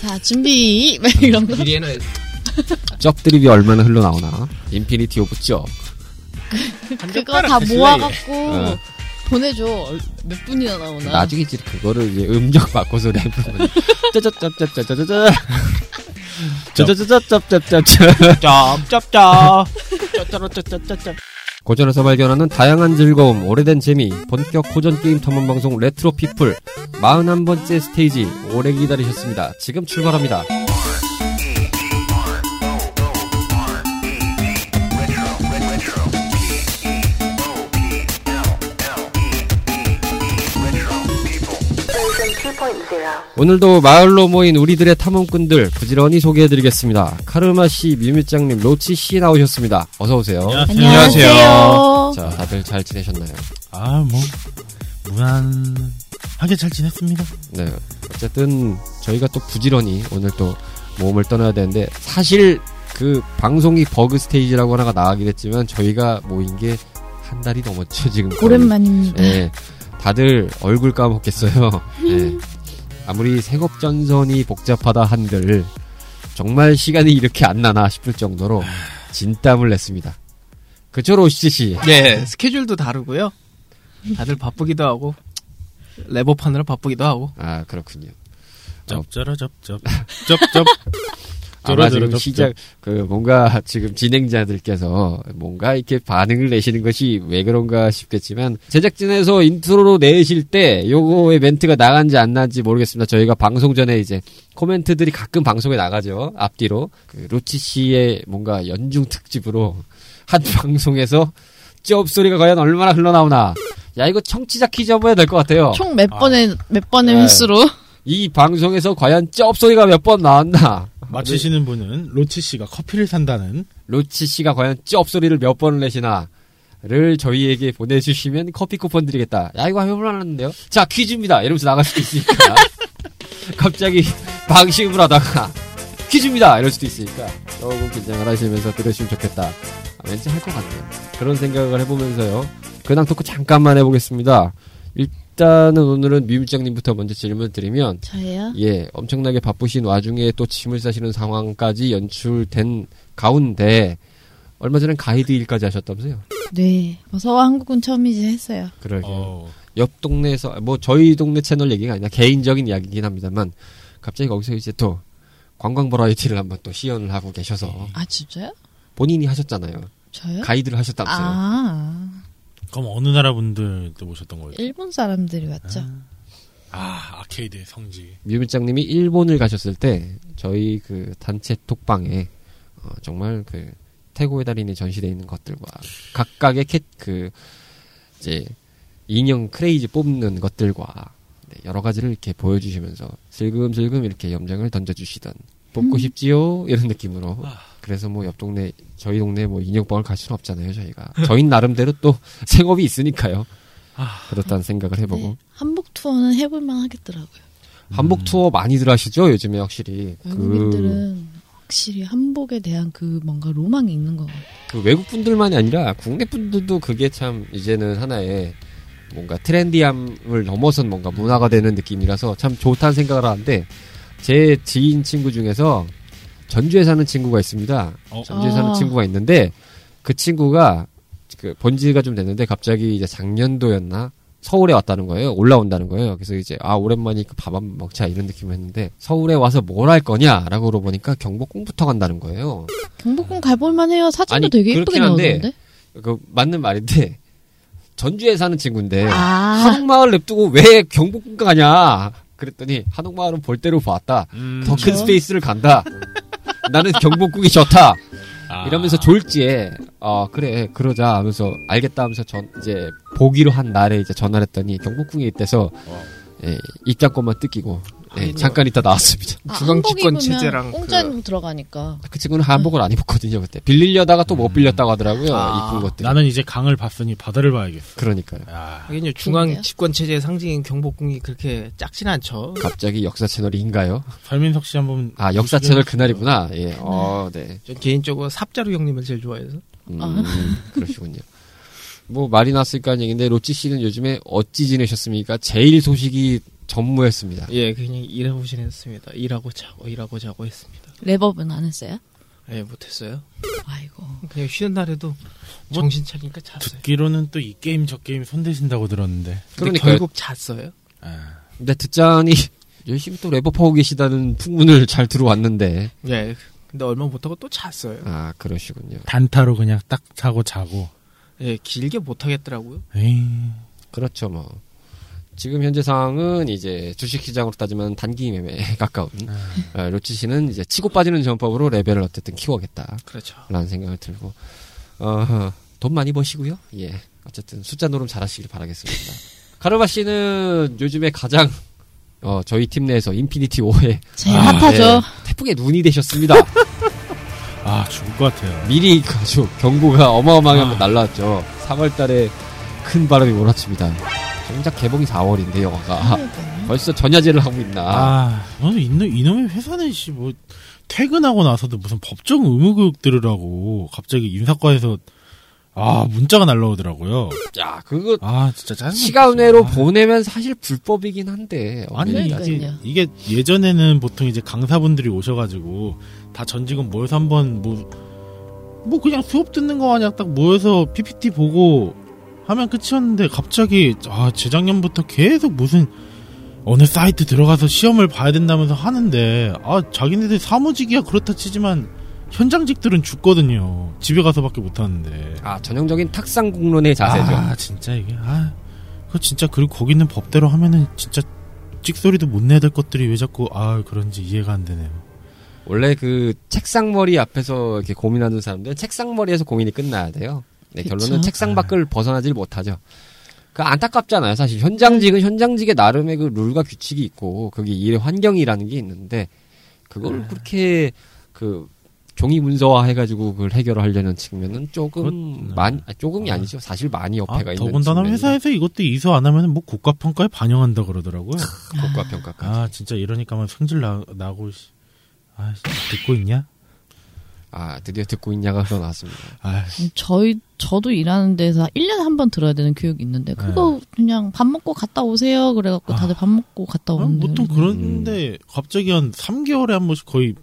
자, 준비! 막 이런 거. 미리에는 쩍 드립이 얼마나 흘러나오나. infinity of 쩍. 그거 다 모아갖고 어. 보내줘. 몇 분이나 나오나. 나중에 이제 그거를 이제 음정 바꿔서 랩을 짜자짭짭짭짭짭짭 짜자짭짭짭 짭짭 짭짭짭. 고전에서 발견하는 다양한 즐거움, 오래된 재미, 본격 고전 게임 탐험 방송 레트로 피플 41번째 스테이지 오래 기다리셨습니다. 지금 출발합니다. 오늘도 마을로 모인 우리들의 탐험꾼들 부지런히 소개해드리겠습니다. 카르마 씨, 뮤뮤짱님, 로치 씨 나오셨습니다. 어서 오세요. 안녕하세요. 자, 다들 잘 지내셨나요? 아, 뭐, 무난하게 잘 지냈습니다. 네. 어쨌든 저희가 또 부지런히 오늘 또 모험을 떠나야 되는데 사실 그 방송이 버그 스테이지라고 하나가 나가긴 했지만 저희가 모인 게 한 달이 넘었죠 지금. 오랜만입니다. 네. 다들 얼굴 까먹겠어요. 네. 아무리 생업 전선이 복잡하다 한들 정말 시간이 이렇게 안 나나 싶을 정도로 진땀을 냈습니다. 그쵸 로치 씨. 네, 스케줄도 다르고요. 다들 바쁘기도 하고 레버판으로 바쁘기도 하고. 아 그렇군요. 쩝쩌러쩝쩝. 쩝쩝. 아마 지금 시작 그 뭔가 지금 진행자들께서 뭔가 이렇게 반응을 내시는 것이 왜 그런가 싶겠지만 제작진에서 intro로 내실 때 요거의 멘트가 나간지 안 나간지 모르겠습니다. 저희가 방송 전에 이제 코멘트들이 가끔 방송에 나가죠. 앞뒤로 그 루치 씨의 뭔가 연중 특집으로 한 방송에서 쩝 소리가 과연 얼마나 흘러나오나. 야 이거 청취자 퀴즈 한번 해야 될 것 같아요. 총 몇 번의, 몇 번의 네. 횟수로? 이 방송에서 과연 쩝 소리가 몇 번 나왔나. 맞히시는 분은 로치 씨가 커피를 산다는 로치 씨가 과연 쩝 소리를 몇 번을 내시나를 저희에게 보내주시면 커피 쿠폰 드리겠다. 야 이거 해볼만한데요? 자 퀴즈입니다. 이러면서 나갈 수도 있으니까 갑자기 방심을 하다가 퀴즈입니다. 이럴 수도 있으니까 조금 긴장을 하시면서 들으시면 좋겠다. 아, 왠지 할 것 같네요. 그런 생각을 해보면서요. 근황 토크 잠깐만 해보겠습니다. 일 단은 오늘은 미물장님부터 먼저 질문 드리면 저예요? 예, 엄청나게 바쁘신 와중에 또 짐을 싸시는 상황까지 연출된 가운데 얼마 전엔 가이드 일까지 하셨다면서요? 네. 어서 한국은 처음이지 했어요. 그러게요. 어, 옆 동네에서 뭐 저희 동네 채널 얘기가 아니라 개인적인 이야기긴 합니다만 갑자기 거기서 이제 또 관광 버라이티를 한번 또 시연을 하고 계셔서 아, 진짜요? 본인이 하셨잖아요. 저요? 가이드를 하셨다면서요. 아, 그럼 어느 나라 분들도 모셨던 거예요? 일본 사람들이 왔죠. 아, 아케이드의 성지. 뮤밀장님이 일본을 가셨을 때 저희 그 단체 톡방에 어, 정말 그 태고의 달인이 전시되어 있는 것들과 각각의 캣 그 이제 인형 크레이지 뽑는 것들과 네, 여러 가지를 이렇게 보여주시면서 슬금슬금 이렇게 염장을 던져주시던 뽑고 음. 싶지요 이런 느낌으로 그래서 뭐 옆 동네 저희 동네 뭐 인형방을 갈 수는 없잖아요 저희가 저희 나름대로 또 생업이 있으니까요 그렇다는 생각을 해보고 네. 한복 투어는 해볼만 하겠더라고요. 한복 투어 많이들 하시죠 요즘에 확실히 그, 외국인들은 확실히 한복에 대한 그 뭔가 로망이 있는 것 같아요. 그 외국 분들만이 아니라 국내 분들도 그게 참 이제는 하나의 뭔가 트렌디함을 넘어선 뭔가 문화가 되는 느낌이라서 참 좋다는 생각을 하는데 제 지인 친구 중에서 전주에 사는 친구가 있습니다. 어. 전주에 사는 아. 친구가 있는데 그 친구가 그 본지가 좀 됐는데 갑자기 이제 작년도였나 서울에 왔다는 거예요. 올라온다는 거예요. 그래서 이제 아 오랜만이니까 밥 한번 먹자 이런 느낌을 했는데 서울에 와서 뭘 할 거냐라고 물어보니까 경복궁부터 간다는 거예요. 경복궁 가볼만 해요. 사진도 아니, 되게 예쁘게 나오던데. 그 맞는 말인데 전주에 사는 친구인데 아, 한옥마을 냅두고 왜 경복궁 가냐 그랬더니 한옥마을은 볼 대로 봤다 음, 더큰 그쵸? 스페이스를 간다 나는 경복궁이 좋다. 아, 이러면서 졸지에 어 그래 그러자 하면서 알겠다 하면서 전 이제 보기로 한 날에 이제 전화를 했더니 경복궁에 있대서 어. 예, 입장권만 뜯기고 예, 아이고. 잠깐 있다 나왔습니다 아, 중앙 한복 집권 입으면 체제랑 공짜로 들어가니까. 그 친구는 한복을 안 입었거든요 그때 빌리려다가 또못 빌렸다고 하더라고요 아, 이쁜 것들 나는 이제 강을 봤으니 바다를 봐야겠어. 그러니까요 아, 하긴요 중앙? 집권 체제의 상징인 경복궁이 그렇게 작진 않죠. 갑자기 역사 채널인가요? 설민석 씨 한번 아 역사. 채널 그날이구나. 예. 어, 네. 전 개인적으로 삽자루 형님을 제일 좋아해서. 음, 아. 그러시군요. 뭐 말이 났으니까 얘기인데 로치 씨는 요즘에 어찌 지내셨습니까? 제일 소식이 전무했습니다. 예, 그냥 일해보긴 했습니다. 일하고 자고 일하고 자고 했습니다. 랩업은 안 했어요? 예, 못했어요. 아이고. 그냥 쉬는 날에도 뭐, 정신 차리니까 잤어요. 듣기로는 또 이 게임 저 게임 손대신다고 들었는데. 근데 그러니까 결국 잤어요. 아, 근데 듣자니 열심히 또 랩업하고 계시다는 풍문을 잘 들어왔는데 예, 근데 얼마 못하고 또 잤어요. 아 그러시군요. 단타로 그냥 딱 사고 자고. 예, 길게 못하겠더라고요. 에이. 그렇죠 뭐. 지금 현재 상황은 이제 주식시장으로 따지면 단기 매매에 가까운 아, 어, 로치 씨는 이제 치고 빠지는 전법으로 레벨을 어쨌든 키워야겠다라는 그렇죠. 생각을 들고 어, 돈 많이 버시고요. 예, 어쨌든 숫자 노름 잘하시길 바라겠습니다. 카르바 씨는 요즘에 가장 어, 저희 팀 내에서 인피니티 워에 제일 아, 핫하죠. 태풍의 눈이 되셨습니다. 아 죽을 것 같아요. 미리 아주 경고가 어마어마하게 아. 한번 날라왔죠. 3월달에 큰 바람이 몰아칩니다. 정작 개봉이 4월인데 영화가. 벌써 전야제를 하고 있나. 아, 이놈, 이놈의 회사는 씨, 뭐, 퇴근하고 나서도 무슨 법정 의무교육 들으라고 갑자기 인사과에서, 아, 문자가 날라오더라고요. 야 그거 아, 진짜 짜증나. 시간 외로 아, 보내면 사실 불법이긴 한데 아니. 이게, 이게 예전에는 보통 이제 강사분들이 오셔가지고, 다 전 직원 모여서 한번 뭐, 뭐 그냥 수업 듣는 거 마냥 딱 모여서 PPT 보고 하면 끝이었는데, 갑자기, 아, 재작년부터 계속 무슨, 어느 사이트 들어가서 시험을 봐야 된다면서 하는데, 아, 자기네들 사무직이야 그렇다 치지만, 현장직들은 죽거든요. 집에 가서밖에 못 하는데. 아 전형적인 탁상 공론의 자세죠. 아, 진짜 이게, 아, 그거 진짜, 그리고 거기 있는 법대로 하면은 진짜 찍소리도 못 내야 될 것들이 왜 자꾸, 아, 그런지 이해가 안 되네요. 원래 그 책상 머리 앞에서 이렇게 고민하는 사람들은 책상 머리에서 고민이 끝나야 돼요. 네, 그쵸. 결론은 책상 밖을 벗어나질 못하죠. 그 안타깝잖아요. 사실 현장직은 현장직의 나름의 그 룰과 규칙이 있고 그게 일의 환경이라는 게 있는데 그걸 네. 그렇게 그 종이 문서화 해가지고 그걸 해결하려는 측면은 조금 네. 많이 아, 조금이 아. 아니죠. 사실 많이 아, 어폐가 있는 더군다나 측면이 회사에서 이것도 이수 안 하면 뭐 국가평가에 반영한다 그러더라고요. 국가 평가까지. 아, 진짜 이러니까만 성질 나, 나고, 씨. 아, 씨, 듣고 있냐? 아 드디어 듣고 있냐가 흘러나왔습니다. 아, 저희 저도 일하는 데서 1년에 한 번 들어야 되는 교육이 있는데 그거 그냥 밥 먹고 갔다 오세요. 그래갖고 아. 다들 밥 먹고 갔다 아, 오는데 보통 그런데 갑자기 한 3개월에 한 번씩 거의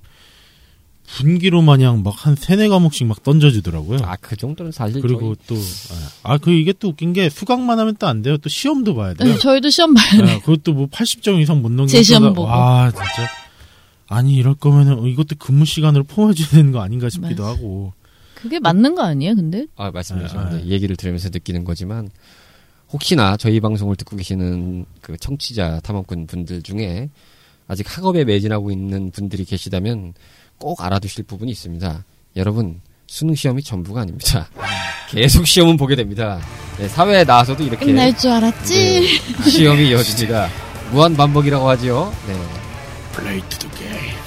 분기로 마냥 막 한 세네 과목씩 막 던져주더라고요. 아 그 정도는 사실 그리고 또, 아, 그 이게 또 웃긴 게 수강만 하면 또 안 돼요. 또 시험도 봐야 돼요. 네, 저희도 시험 봐요. 아, 그것도 뭐 80점 이상 못 넘기면 제 시험 또- 보고. 와, 진짜. 아니, 이럴 거면은 어, 이것도 근무 시간으로 포함해줘야 되는 거 아닌가 싶기도 맞아. 하고. 그게 맞는 거 아니에요? 근데 아, 말씀해 아, 주셨는데 아. 이 얘기를 들으면서 느끼는 거지만 혹시나 저희 방송을 듣고 계시는 그 청취자 탐험꾼 분들 중에 아직 학업에 매진하고 있는 분들이 계시다면 꼭 알아두실 부분이 있습니다. 여러분 수능 시험이 전부가 아닙니다. 계속 시험은 보게 됩니다. 네, 사회에 나와서도 이렇게 끝날 줄 알았지. 네, 시험이 이어집니다. 무한 반복이라고 하지요. 네, play two.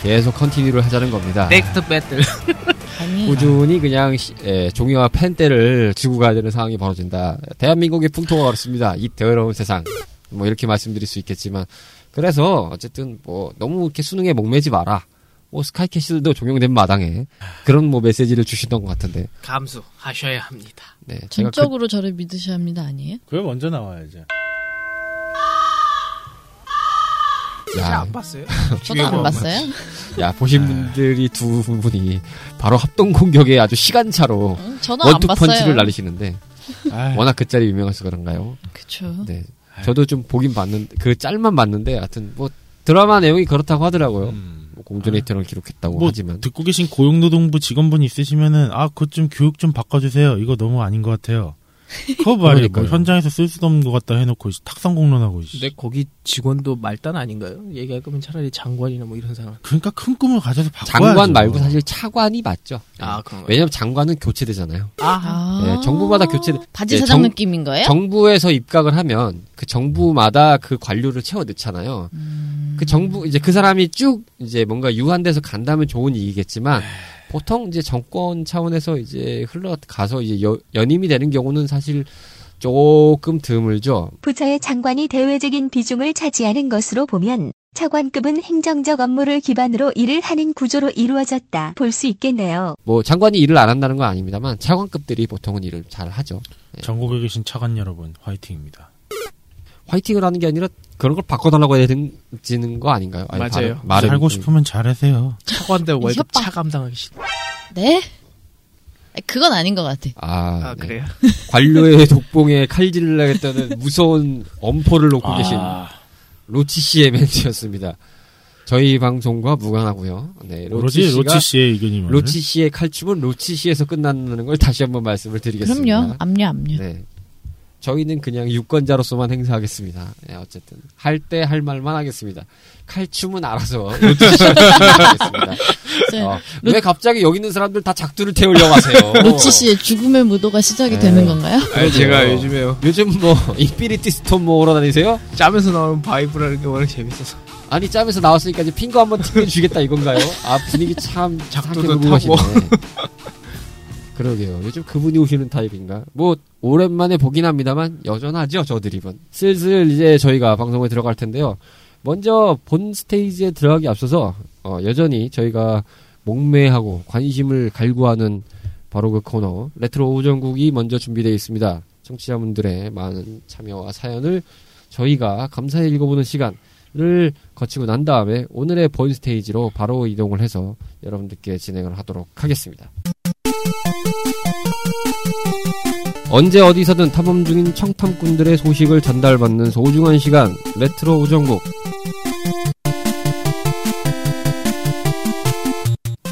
계속 continue를 하자는 겁니다. next battle. 꾸준히 그냥 시- 예, 종이와 펜대를 쥐고 가야 되는 상황이 벌어진다. 대한민국의 풍토가 그렇습니다. 이 더러운 세상. 뭐 이렇게 말씀드릴 수 있겠지만 그래서 어쨌든 뭐 너무 이렇게 수능에 목매지 마라. 뭐 스카이캐슬도 적용된 마당에 그런 뭐 메시지를 주시던 것 같은데. 감수하셔야 합니다. 네, 제가 그, 전적으로 저를 믿으셔야 합니다. 아니에요? 그게 먼저 나와야죠. 진짜 야, 안 봤어요? 저도 안 봤어요. 야 보신 분들이 두 분이 바로 합동 공격에 아주 시간차로 응, 안 원투. 펀치를 날리시는데 아, 워낙 그 짤이 유명해서 그런가요? 그쵸. 네. 저도 좀 보긴 봤는데 그 짤만 봤는데 하여튼 뭐 드라마 내용이 그렇다고 하더라고요. 음. 뭐 공존의 이태원을 기록했다고 뭐 하지만 듣고 계신 고용노동부 직원분 있으시면은 아, 그것 좀 교육 좀 바꿔주세요. 이거 너무 아닌 것 같아요. 그거 말이에요. 뭐. 현장에서 쓸 수도 없는 것 같다 해놓고 탁상 공론하고. 씨. 근데 거기 직원도 말단 아닌가요? 얘기할 거면 차라리 장관이나 뭐 이런 사람. 그러니까 큰 꿈을 가져서 바꿔야죠. 장관 말고 사실 차관이 맞죠. 아, 그런가요? 왜냐면 장관은 교체되잖아요. 아, 아, 네, 정부마다 교체- 바지 네, 사장 정- 느낌인 거예요? 정부에서 입각을 하면 그 정부마다 그 관료를 채워 넣잖아요. 음. 그 정부 이제 그 사람이 쭉 이제 뭔가 유한돼서 간다면 좋은 얘기겠지만 보통 이제 정권 차원에서 이제 흘러가서 이제 여- 연임이 되는 경우는 사실 조금 드물죠. 부처의 장관이 대외적인 비중을 차지하는 것으로 보면 차관급은 행정적 업무를 기반으로 일을 하는 구조로 이루어졌다 볼 수 있겠네요. 뭐 장관이 일을 안 한다는 건 아닙니다만 차관급들이 보통은 일을 잘 하죠. 전국에 계신 차관 여러분 화이팅입니다. 화이팅을 하는 게 아니라 그런 걸 바꿔달라고 해야 되는 거 아닌가요? 아니, 맞아요. 말을 살고 좀- 싶으면 잘하세요. 차관대 월급 협박. 차 감당하기 싫어. 네? 그건 아닌 것 같아. 아, 아, 네. 그래요? 관료의 녹봉에 칼질을 하겠다는 무서운 엄포를 놓고 계신 아, 로치 씨의 멘트였습니다. 저희 방송과 무관하고요. 네, 로치 로치, 씨가 로치 씨의 의견이면. 로치 씨의 칼춤은 로치 씨에서 끝난다는 걸 다시 한번 말씀을 드리겠습니다. 그럼요. 압류, 압류. 네. 저희는 그냥 유권자로서만 행사하겠습니다. 네, 어쨌든 할 때 할 말만 하겠습니다. 칼춤은 알아서 하겠습니다. 네. 어, 왜 갑자기 여기 있는 사람들 다 작두를 태우려고 하세요? 로치 씨의 죽음의 무도가 시작이 네. 되는 건가요? 아니, 제가. 요즘에요. 요즘 뭐 인피니티 스톤 모으러 다니세요? 짬에서 나오는 vibe라는 게 워낙 재밌어서. 아니 짬에서 나왔으니까 이제 finger 한번 튕겨주겠다 이건가요? 아 분위기 참 작두도 타고. 그러게요. 요즘 그분이 오시는 타입인가? 뭐 오랜만에 보긴 합니다만 여전하죠 저 드립은. 슬슬 이제 저희가 방송에 들어갈 텐데요. 먼저 본 스테이지에 들어가기 앞서서 어, 여전히 저희가 목매하고 관심을 갈구하는 바로 그 코너 레트로 우정국이 먼저 준비되어 있습니다. 청취자분들의 많은 참여와 사연을 저희가 감사히 읽어보는 시간을 거치고 난 다음에 오늘의 본 스테이지로 바로 이동을 해서 여러분들께 진행을 하도록 하겠습니다. 언제 어디서든 탐험 중인 청탐꾼들의 소식을 전달받는 소중한 시간 레트로 우정국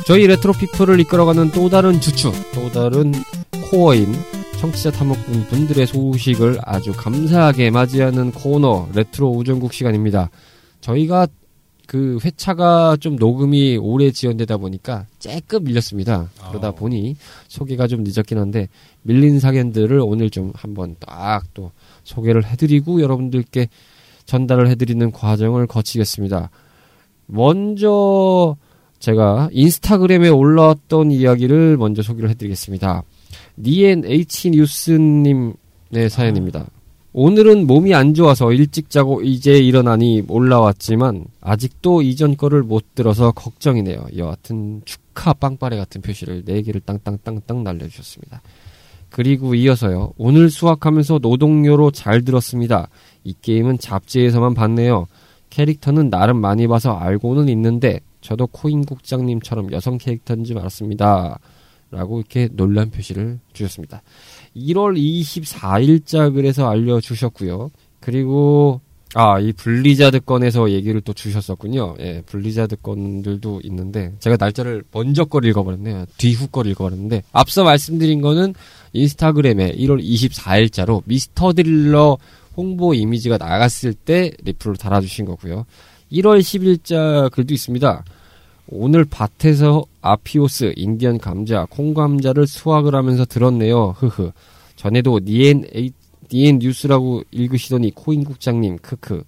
저희 레트로 피플을 이끌어가는 또 다른 주축 또 다른 core인 청취자 탐험꾼 분들의 소식을 아주 감사하게 맞이하는 코너 레트로 우정국 시간입니다. 저희가 그 회차가 좀 녹음이 오래 지연되다 보니까 조금 밀렸습니다. 그러다 어. 보니 소개가 좀 늦었긴 한데 밀린 사연들을 오늘 좀 한번 딱 또 소개를 해드리고 여러분들께 전달을 해드리는 과정을 거치겠습니다. 먼저 제가 인스타그램에 올라왔던 이야기를 먼저 소개를 해드리겠습니다. 니엔H 뉴스님의 사연입니다. 오늘은 몸이 안 좋아서 일찍 자고 이제 일어나니 올라왔지만 아직도 이전 거를 못 들어서 걱정이네요. 여하튼 축하 빵빠레 같은 표시를 4개를 땅땅땅땅 날려주셨습니다. 그리고 이어서요. 오늘 수학하면서 노동요로 잘 들었습니다. 이 게임은 잡지에서만 봤네요. 캐릭터는 나름 많이 봐서 알고는 있는데 저도 코인 국장님처럼 여성 캐릭터인 줄 알았습니다. 라고 이렇게 논란 표시를 주셨습니다. 1월 24일자 글에서 알려주셨고요. 그리고 아, 이 블리자드 건에서 얘기를 또 주셨었군요. 예, 블리자드 건들도 있는데 제가 날짜를 먼저 걸 읽어버렸네요. 뒤의 걸 읽어버렸는데 앞서 말씀드린 거는 인스타그램에 1월 24일자로 미스터 드릴러 홍보 이미지가 나갔을 때 리플을 달아주신 거고요. 1월 10일자 글도 있습니다. 오늘 밭에서 아피오스, 인디언 감자, 콩감자를 수확을 하면서 들었네요. 흐흐. 전에도 니엔 에이 니엔 뉴스라고 읽으시더니 코인 국장님 크크.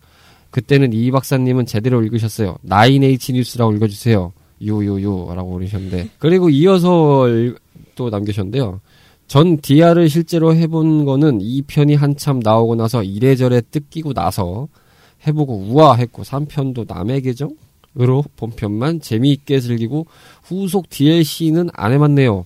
그때는 이 박사님은 제대로 읽으셨어요. 9H 뉴스라고 읽어주세요. 요요요라고 그러셨는데 그리고 이어서 읽- 또 남기셨는데요. 전 DR을 실제로 해본 거는 이 편이 한참 나오고 나서 이래저래 뜯기고 나서 해보고 우아했고 3편도 남의 계정 으로 본편만 재미있게 즐기고 후속 DLC는 안 해봤네요.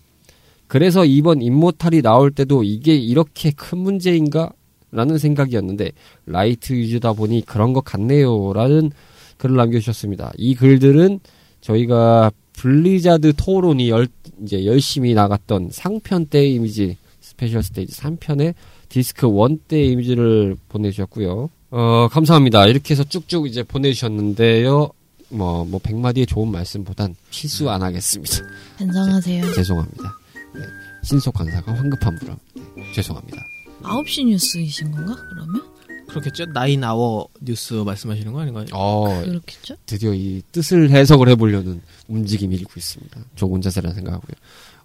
그래서 이번 임모탈이 나올 때도 이게 이렇게 큰 문제인가? 라는 생각이었는데 light user다 보니 그런 것 같네요. 라는 글을 남겨주셨습니다. 이 글들은 저희가 블리자드 토론이 열, 이제 열심히 나갔던 상편 때 이미지 스페셜 스테이지 3편의 디스크 1 때 이미지를 보내주셨고요. 어, 감사합니다. 이렇게 해서 쭉쭉 이제 보내주셨는데요. 뭐, 뭐, 백마디의 좋은 말씀보단 실수 안 하겠습니다. 반성하세요. 죄송합니다. 네, 신속 강사가 황급함으로 네, 죄송합니다. 9시 뉴스이신 건가? 그러면? 그렇겠죠? nine hour news 말씀하시는 거 아닌가요? 어, 그렇겠죠? 드디어 이 뜻을 해석을 해보려는 움직임이 일고 있습니다. 좋은 자세라 생각하고요.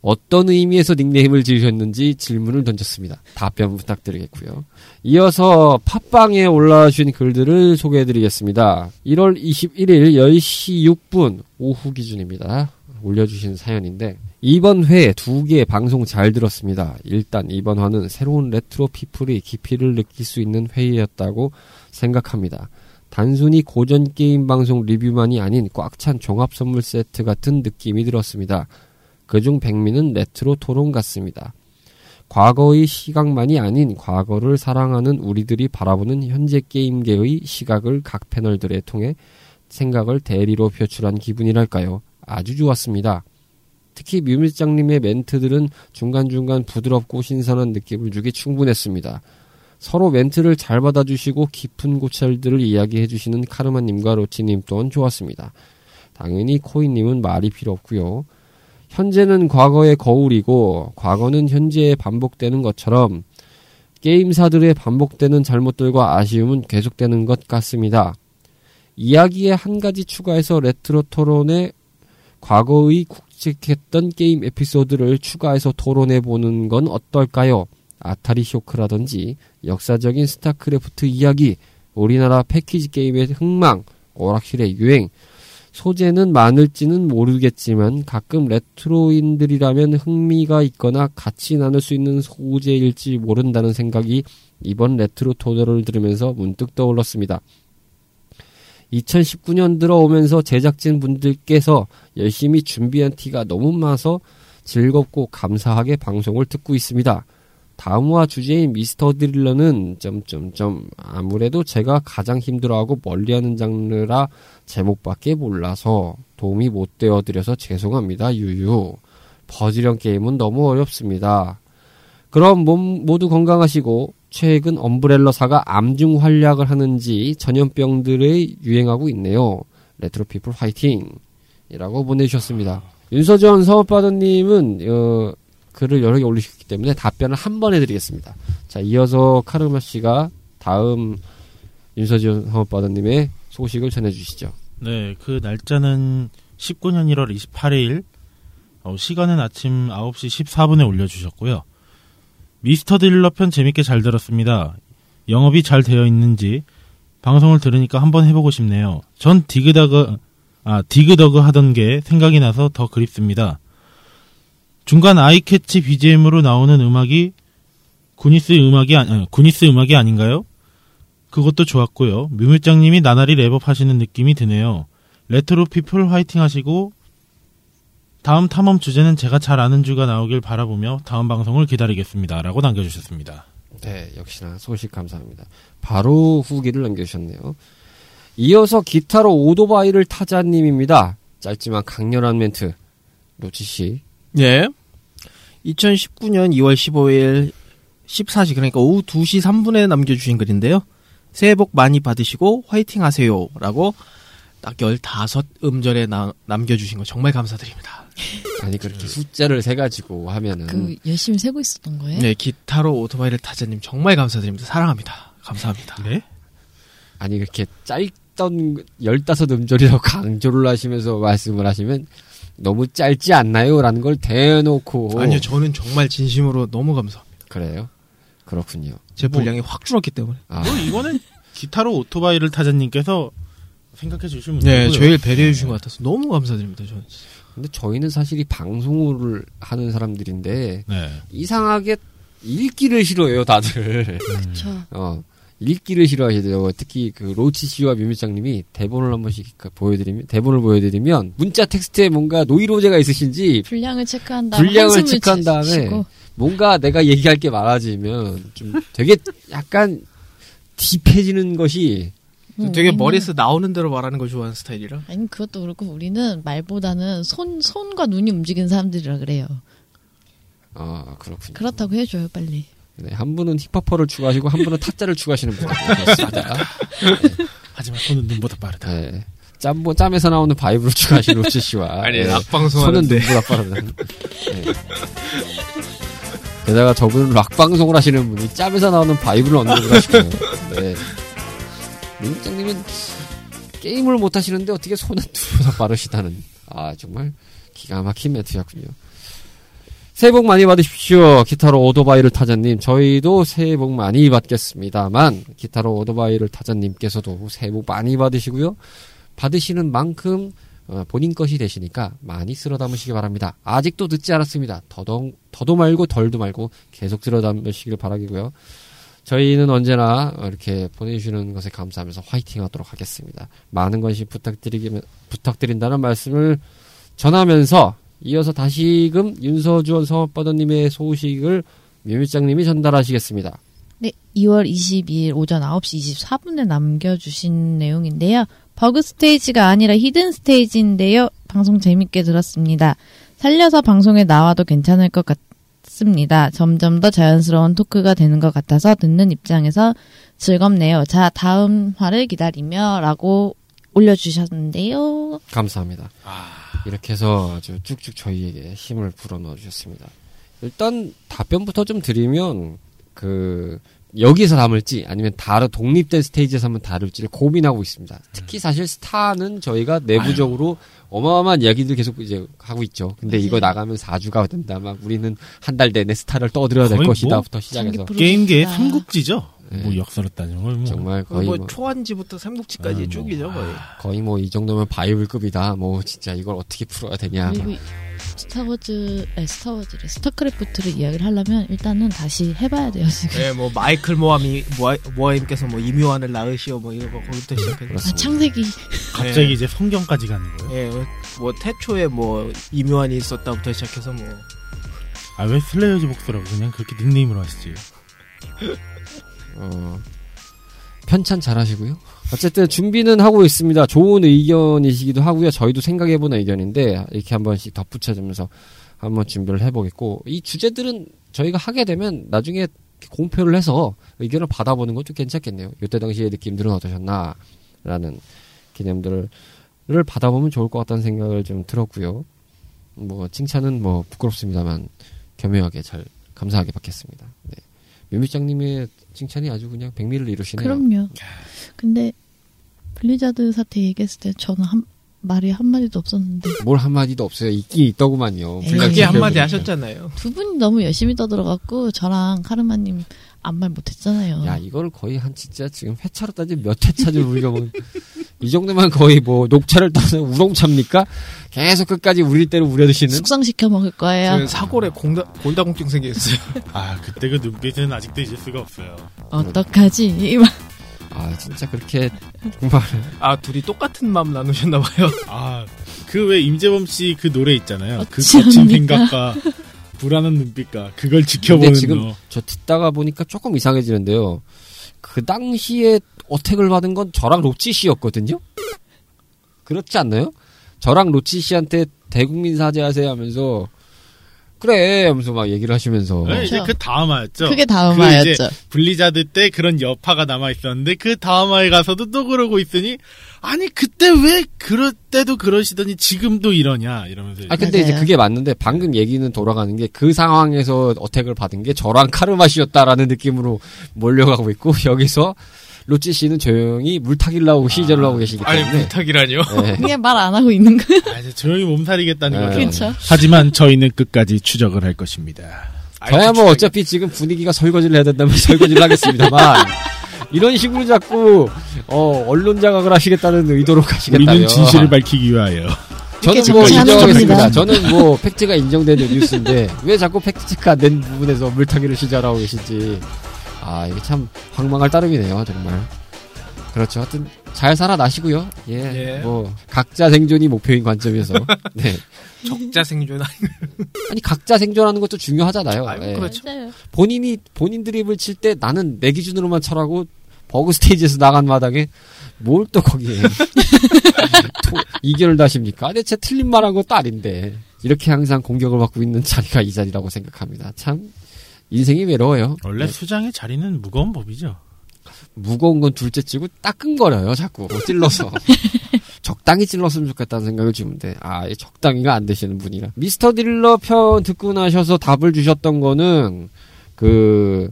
어떤 의미에서 닉네임을 지으셨는지 질문을 던졌습니다. 답변 부탁드리겠고요. 이어서 팟빵에 올라주신 글들을 소개해드리겠습니다. 1월 21일 10시 6분 오후 기준입니다. 올려주신 사연인데 이번 회 두 개 방송 잘 들었습니다. 일단 이번 화는 새로운 레트로 피플이 깊이를 느낄 수 있는 회의였다고 생각합니다. 단순히 고전 게임 방송 리뷰만이 아닌 꽉 찬 종합 선물 세트 같은 느낌이 들었습니다. 그중 백미는 레트로 토론 같습니다. 과거의 시각만이 아닌 과거를 사랑하는 우리들이 바라보는 현재 게임계의 시각을 각 패널들에 통해 생각을 대리로 표출한 기분이랄까요. 아주 좋았습니다. 특히 뮤밀장님의 멘트들은 중간중간 부드럽고 신선한 느낌을 주기 충분했습니다. 서로 멘트를 잘 받아주시고 깊은 고찰들을 이야기해주시는 카르마님과 로치님 또한 좋았습니다. 당연히 코인님은 말이 필요 없고요. 현재는 과거의 거울이고 과거는 현재에 반복되는 것처럼 게임사들의 반복되는 잘못들과 아쉬움은 계속되는 것 같습니다. 이야기에 한 가지 추가해서 레트로 토론에 과거의 굵직했던 게임 에피소드를 추가해서 토론해 보는 건 어떨까요? 아타리 쇼크라든지 역사적인 스타크래프트 이야기, 우리나라 패키지 게임의 흥망, 오락실의 유행, 소재는 많을지는 모르겠지만 가끔 레트로인들이라면 흥미가 있거나 같이 나눌 수 있는 소재일지 모른다는 생각이 이번 레트로 토론을 들으면서 문득 떠올랐습니다. 2019년 들어오면서 제작진 분들께서 열심히 준비한 티가 너무 많아서 즐겁고 감사하게 방송을 듣고 있습니다. 다음화 주제인 미스터 드릴러는 점점점 아무래도 제가 가장 힘들어하고 멀리하는 장르라 제목밖에 몰라서 도움이 못 되어 드려서 죄송합니다. 유유. 버즈령 게임은 너무 어렵습니다. 그럼 몸 모두 건강하시고 최근 엄브렐러사가 암중 활약을 하는지 전염병들의 유행하고 있네요. 레트로피플 화이팅! 이라고 보내주셨습니다. 윤서전 서업바더님은 어, 글을 여러 개 올리셨기 때문에 답변을 한 번 해드리겠습니다. 자, 이어서 카르마 씨가 다음 윤서지원 사업바다님의 소식을 전해주시죠. 네, 그 날짜는 19년 1월 28일, 어, 시간은 아침 9시 14분에 올려주셨고요. 미스터 딜러 편 재밌게 잘 들었습니다. 영업이 잘 되어 있는지 방송을 들으니까 한번 해보고 싶네요. 전 디그다그, 아, 디그더그 하던 게 생각이 나서 더 그립습니다. 중간 eye catch BGM으로 나오는 음악이 구니스 음악이 아니, 구니스 음악이 아닌가요? 그것도 좋았고요. 뮤물장님이 나날이 렙업 하시는 느낌이 드네요. 레트로 피플 화이팅 하시고 다음 탐험 주제는 제가 잘 아는 주가 나오길 바라보며 다음 방송을 기다리겠습니다. 라고 남겨주셨습니다. 네, 역시나 소식 감사합니다. 바로 후기를 남겨주셨네요. 이어서 기타로 오토바이를 타자님입니다. 짧지만 강렬한 멘트. 로치 씨. 예. 2019년 2월 15일 14시 그러니까 오후 2시 3분에 남겨주신 글인데요. 새해 복 많이 받으시고 화이팅 하세요 라고 딱 15음절에 나, 남겨주신 거 정말 감사드립니다. 아니 그렇게 숫자를 세 가지고 하면은 그 열심히 세고 있었던 거예요? 네, 기타로 오토바이를 타자님 정말 감사드립니다. 사랑합니다. 감사합니다. 네? 아니 그렇게 짧던 15음절이라고 강조를 하시면서 말씀을 하시면 너무 짧지 않나요? 라는 걸 대놓고 아니요, 저는 정말 진심으로 너무 감사합니다. 그래요? 그렇군요. 제 뭐- 분량이 확 줄었기 때문에. 아, 뭐 이거는 기타로 오토바이를 타자님께서 생각해 주시면 네, 되고요. 저희를 배려해 주신 것 같아서 너무 감사드립니다. 저는. 근데 저희는 사실 이 방송을 하는 사람들인데 네. 이상하게 읽기를 싫어해요, 다들. 그쵸. 어, 읽기를 싫어하시더라고요. 특히 그 로치 씨와 뮤밀장님이 대본을 한 번씩 그 보여드리면 대본을 보여드리면 문자 텍스트에 뭔가 노이로제가 있으신지 분량을 체크한 다음에 분량을 체크한 다음에 쉬고. 뭔가 내가 얘기할 게 많아지면 좀 되게 약간 딥해지는 것이 음, 되게 우리는- 머리에서 나오는 대로 말하는 걸 좋아하는 스타일이라. 아니 그것도 그렇고 우리는 말보다는 손 손과 눈이 움직이는 사람들이라 그래요. 아 그렇군요. 그렇다고 해줘요 빨리. 네, 한 분은 힙합퍼를 추구하시고 한 분은 타짜를 추구하시는 분 같습니다. 하지만 손은 눈보다 빠르다. 네. 짬보 짬에서 나오는 vibe를 추구하신 로치 씨와 아니, 네. 락방송 손은. 눈보다 빠르다. 네. 게다가 저분은 락 방송을 하시는 분이 짬에서 나오는 vibe를 언급을 하시고요. 네. 민장님은 게임을 못 하시는데 어떻게 손은 눈보다 빠르시다는 아 정말 기가 막힌 멘트였군요. 새해 복 많이 받으십시오. 기타로 오토바이를 타자님. 저희도 새해 복 많이 받겠습니다만, 기타로 오토바이를 타자님께서도 새해 복 많이 받으시고요. 받으시는 만큼 어, 본인 것이 되시니까 많이 쓸어 담으시기 바랍니다. 아직도 늦지 않았습니다. 더더, 더도 말고 덜도 말고 계속 쓸어 담으시길 바라기고요. 저희는 언제나 이렇게 보내주시는 것에 감사하면서 화이팅 하도록 하겠습니다. 많은 관심 부탁드리기, 부탁드린다는 말씀을 전하면서 이어서 다시금 윤서주원 사업바다님의 소식을 묘밀장님이 전달하시겠습니다. 네, 2월 22일 오전 9시 24분에 남겨주신 내용인데요. 버그 스테이지가 아니라 히든 스테이지인데요. 방송 재밌게 들었습니다. 살려서 방송에 나와도 괜찮을 것 같습니다. 점점 더 자연스러운 토크가 되는 것 같아서 듣는 입장에서 즐겁네요. 자, 다음 화를 기다리며 라고 올려주셨는데요. 감사합니다. 이렇게 해서 아주 쭉쭉 저희에게 힘을 불어넣어 주셨습니다. 일단 답변부터 좀 드리면 그 여기서 담을지 아니면 다른 독립된 스테이지에서 한번 다룰지를 고민하고 있습니다. 특히 사실 스타는 저희가 내부적으로 어마어마한 이야기들 계속 이제 하고 있죠. 근데 이거 나가면 4주가 된다. 막 우리는 한 달 내내 스타를 떠들어야 될 것이다부터 시작해서 장기 게임계의. 삼국지죠. 네. 뭐 역사로 따지면 뭐. 정말 거의 뭐 뭐 초한지부터 삼국지까지 아, 뭐. 쭉이죠 거의. 거의 뭐 이 정도면 바이블급이다. 뭐 진짜 이걸 어떻게 풀어야 되냐. 그리고 이- 스타워즈, 에 스타워즈래. 스타크래프트를 이야기를 하려면 일단은 다시 해봐야 돼요, 지금. 네, 뭐 마이클 모하임 모하임께서 뭐 이묘한을 낳으시오 뭐 이런 거 거기부터 시작해서. 아. 창세기. 갑자기 네. 이제 성경까지 가는 거예요. 예, 뭐 태초에 뭐 이묘한이 있었다부터 시작해서 뭐 아 왜 슬레이어즈 복수라고 그냥 그렇게 닉네임으로 하시지? 어, 편찬 잘 하시고요. 어쨌든 준비는 하고 있습니다. 좋은 의견이시기도 하고요. 저희도 생각해보는 의견인데 이렇게 한 번씩 덧붙여주면서 한번 준비를 해보겠고 이 주제들은 저희가 하게 되면 나중에 공표를 해서 의견을 받아보는 것도 괜찮겠네요. 이때 당시의 느낌들은 어떠셨나라는 개념들을 를 받아보면 좋을 것 같다는 생각을 좀 들었고요. 뭐 칭찬은 뭐 부끄럽습니다만 겸허하게 잘 감사하게 받겠습니다. 네. 묘미장님의 칭찬이 아주 그냥 백미를 이루시네요. 그럼요. 근데 블리자드 사태 얘기했을 때 저는 한, 말이 한마디도 없었는데 뭘 한마디도 없어요. 있긴 있더구만요. 그게. 한마디 하셨잖아요. 두 분이 너무 열심히 떠들어갖고 저랑 카르마님 아무 말 못했잖아요. 야, 이걸 거의 한 진짜 지금 회차로 따지면 몇 회차를 우리가 뭐, 이 정도면 거의 뭐 녹차를 따서 우롱차입니까? 계속 끝까지 우리 때로 우려드시는? 숙성시켜 먹을 거예요. 그 사골에 공다, 골다공증 생겼어요. 아 그때 그 눈빛은 아직도 잊을 수가 없어요. 어떡하지? 아, 진짜 그렇게 정말 아 둘이 똑같은 마음 나누셨나 봐요. 아 그 왜 임재범 씨 그 노래 있잖아요. 그? 거친 생각과 불안한 눈빛과 그걸 지켜보는 근데 지금 너. 저 듣다가 보니까 조금 이상해지는데요. 그 당시에 attack을 받은 건 저랑 로치 씨였거든요? 그렇지 않나요? 저랑 로치 씨한테 대국민 사죄하세요 하면서 그래 하면서 막 얘기를 하시면서 네, 이제 그렇죠. 그 다음화였죠. 그게 그 다음화였죠. 이제 블리자드 때 그런 여파가 남아 있었는데 그 다음화에 가서도 또 그러고 있으니 아니 그때 왜 그럴 때도 그러시더니 지금도 이러냐 이러면서 아 근데 이제 맞아요. 그게 맞는데 방금 얘기는 돌아가는 게 그 상황에서 어택을 받은 게 저랑 카르마 씨였다라는 느낌으로 몰려가고 있고 여기서 로치 씨는 조용히 물타기를 하고 시절을 하고 계시기 아니 때문에 부탁이라뇨. 네. 그냥 말 안 하고 있는 거예요. 아, 이제 조용히 몸살이겠다는 네. 거죠. 그렇죠. 하지만 저희는 끝까지 추적을 할 것입니다. 저야 뭐 어차피 지금 분위기가 설거지를 해야 된다면 설거지를 하겠습니다만 이런 식으로 자꾸 어 언론 자각을 하시겠다는 의도로 가시겠다면 우리는 진실을 밝히기 위하여 저는 뭐 인정하겠습니다. 저는 뭐 팩트가 인정되는 뉴스인데 왜 자꾸 팩트 체크 안 된 부분에서 물타기를 시작하고 계신지 아 이게 참 황망할 따름이네요 정말. 그렇죠. 하여튼 잘 살아나시고요. 예. 예. 뭐 각자 생존이 목표인 관점에서 네. 적자 생존 아니 아니 각자 생존하는 것도 중요하잖아요. 아이고, 예. 그렇죠. 본인이 본인 드립을 칠 때 나는 내 기준으로만 쳐라고 버그 스테이지에서 나간 마당에 뭘 또 거기에 토- 이견을 다십니까? 대체 틀린 말한 것도 아닌데 이렇게 항상 공격을 받고 있는 자리가 이 자리라고 생각합니다. 참 인생이 외로워요. 원래 네. 수장의 자리는 무거운 법이죠. 무거운 건 둘째치고 따끔거려요 자꾸 찔러서 적당히 찔렀으면 좋겠다는 생각을 주는데 아이 적당히가 안 되시는 분이라 미스터 딜러 편 듣고 나셔서 답을 주셨던 거는 그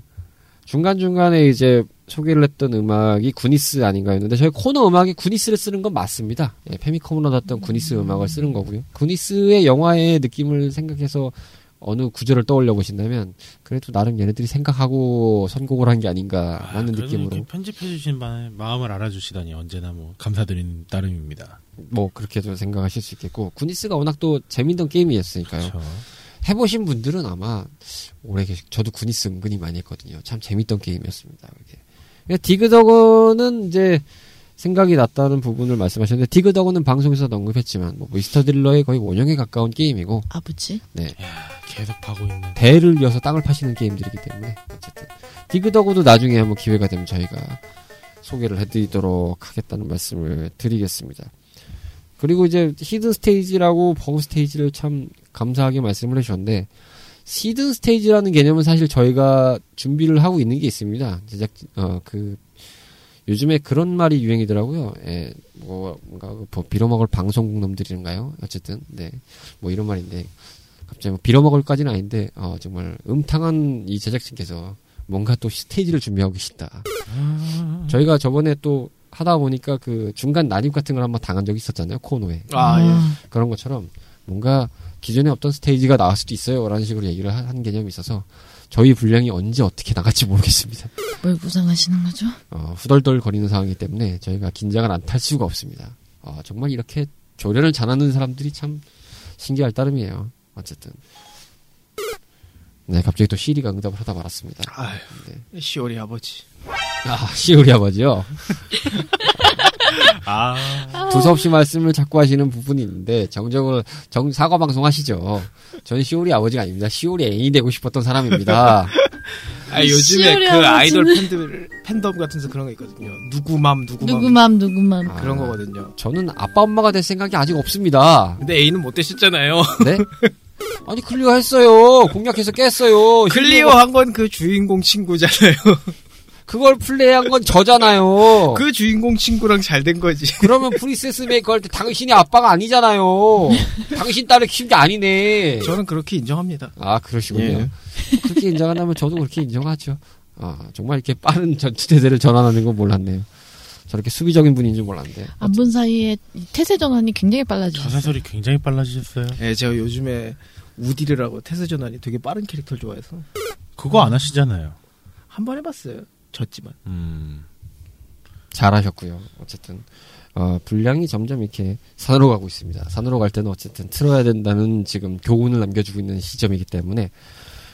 중간 중간에 이제 소개를 했던 음악이 구니스 아닌가였는데 저희 코너 음악이 구니스를 쓰는 건 맞습니다 예, 페미컴으로 나왔던 구니스 음악을 쓰는 거고요 구니스의 영화의 느낌을 생각해서 어느 구절을 떠올려 보신다면 그래도 나름 얘네들이 생각하고 선곡을 한 게 아닌가라는 아, 느낌으로 이렇게 편집해 주신 바에 마음을 알아주시다니 언제나 뭐 감사드리는 따름입니다. 뭐 그렇게도 생각하실 수 있겠고 구니스가 워낙 또 재밌던 게임이었으니까요. 그렇죠. 해보신 분들은 아마 오래 계시. 저도 구니스 은근히 많이 했거든요. 참 재밌던 게임이었습니다. 그게. 디그더거는 이제 생각이 났다는 부분을 말씀하셨는데 디그더그는 방송에서 언급했지만 뭐 미스터 딜러의 거의 원형에 가까운 게임이고 아버지? 계속 파고 있는. 대를 이어서 땅을 파시는 게임들이기 때문에 어쨌든 디그더그도 나중에 한번 기회가 되면 저희가 소개를 해드리도록 하겠다는 말씀을 드리겠습니다. 그리고 이제 hidden 스테이지라고 버그 스테이지를 참 감사하게 말씀을 해주셨는데 hidden 스테이지라는 개념은 사실 저희가 준비를 하고 있는 게 있습니다. 제작 어그 요즘에 그런 말이 유행이더라고요. 예, 뭐 뭔가 뭐 빌어먹을 방송국 놈들인가요? 어쨌든 네, 뭐 이런 말인데 갑자기 뭐 빌어먹을까지는 아닌데 어 정말 음탕한 이 제작진께서 뭔가 또 스테이지를 준비하고 계시다. 저희가 저번에 또 하다 보니까 그 중간 난입 같은 걸 한번 당한 적이 있었잖아요 코너에 아, 예. 그런 것처럼 뭔가 기존에 없던 스테이지가 나올 수도 있어요 라는 식으로 얘기를 하- 한 개념이 있어서 저희 분량이 언제 어떻게 나갈지 모르겠습니다. 뭘 구상하시는 거죠? 어, 후덜덜 거리는 상황이기 때문에 저희가 긴장을 안 탈 수가 없습니다. 어, 정말 이렇게 조련을 잘하는 사람들이 참 신기할 따름이에요. 어쨌든. 네, 갑자기 또 시리가 응답을 하다 말았습니다. 아유, 네. 시오리 아버지. 아, 시우리 아버지요. 아, 두서없이 말씀을 자꾸 하시는 부분이 있는데, 정정을, 정, 사과 방송 하시죠. 저는 시우리 아버지가 아닙니다. 시우리 애인이 되고 싶었던 사람입니다. 아, 요즘에 시오리 그 아이돌 팬들, 팬덤 같은 데서 그런 거 있거든요. 누구맘, 누구맘. 누구 맘 누구 맘. 아. 그런 거거든요. 저는 아빠 엄마가 될 생각이 아직 없습니다. 근데 A는 못 되셨잖아요. 네? 아니, clear 했어요. 공략해서 깼어요. clear 한 건 그 주인공 친구잖아요. 그걸 플레이한 건 저잖아요. 그 주인공 친구랑 잘 된 거지. 그러면 프린세스 메이커 할 때 당신이 아빠가 아니잖아요. 당신 딸을 키운 게 아니네. 저는 그렇게 인정합니다. 아, 그러시군요. 예. 그렇게 인정한다면 저도 그렇게 인정하죠. 아, 정말 이렇게 빠른 전투태세를 전환하는 건 몰랐네요. 저렇게 수비적인 분인 줄 몰랐는데. 안 본 사이에 이 태세 전환이 굉장히 빨라졌어요. 저사설이 굉장히 빨라지셨어요. 예, 제가 요즘에 우디를 하고 태세 전환이 되게 빠른 캐릭터를 좋아해서 그거 안 하시잖아요. 한 번 해봤어요. 졌지만. 음. 잘하셨고요. 어쨌든 어, 분량이 점점 이렇게 산으로 가고 있습니다. 산으로 갈 때는 어쨌든 틀어야 된다는 지금 교훈을 남겨주고 있는 시점이기 때문에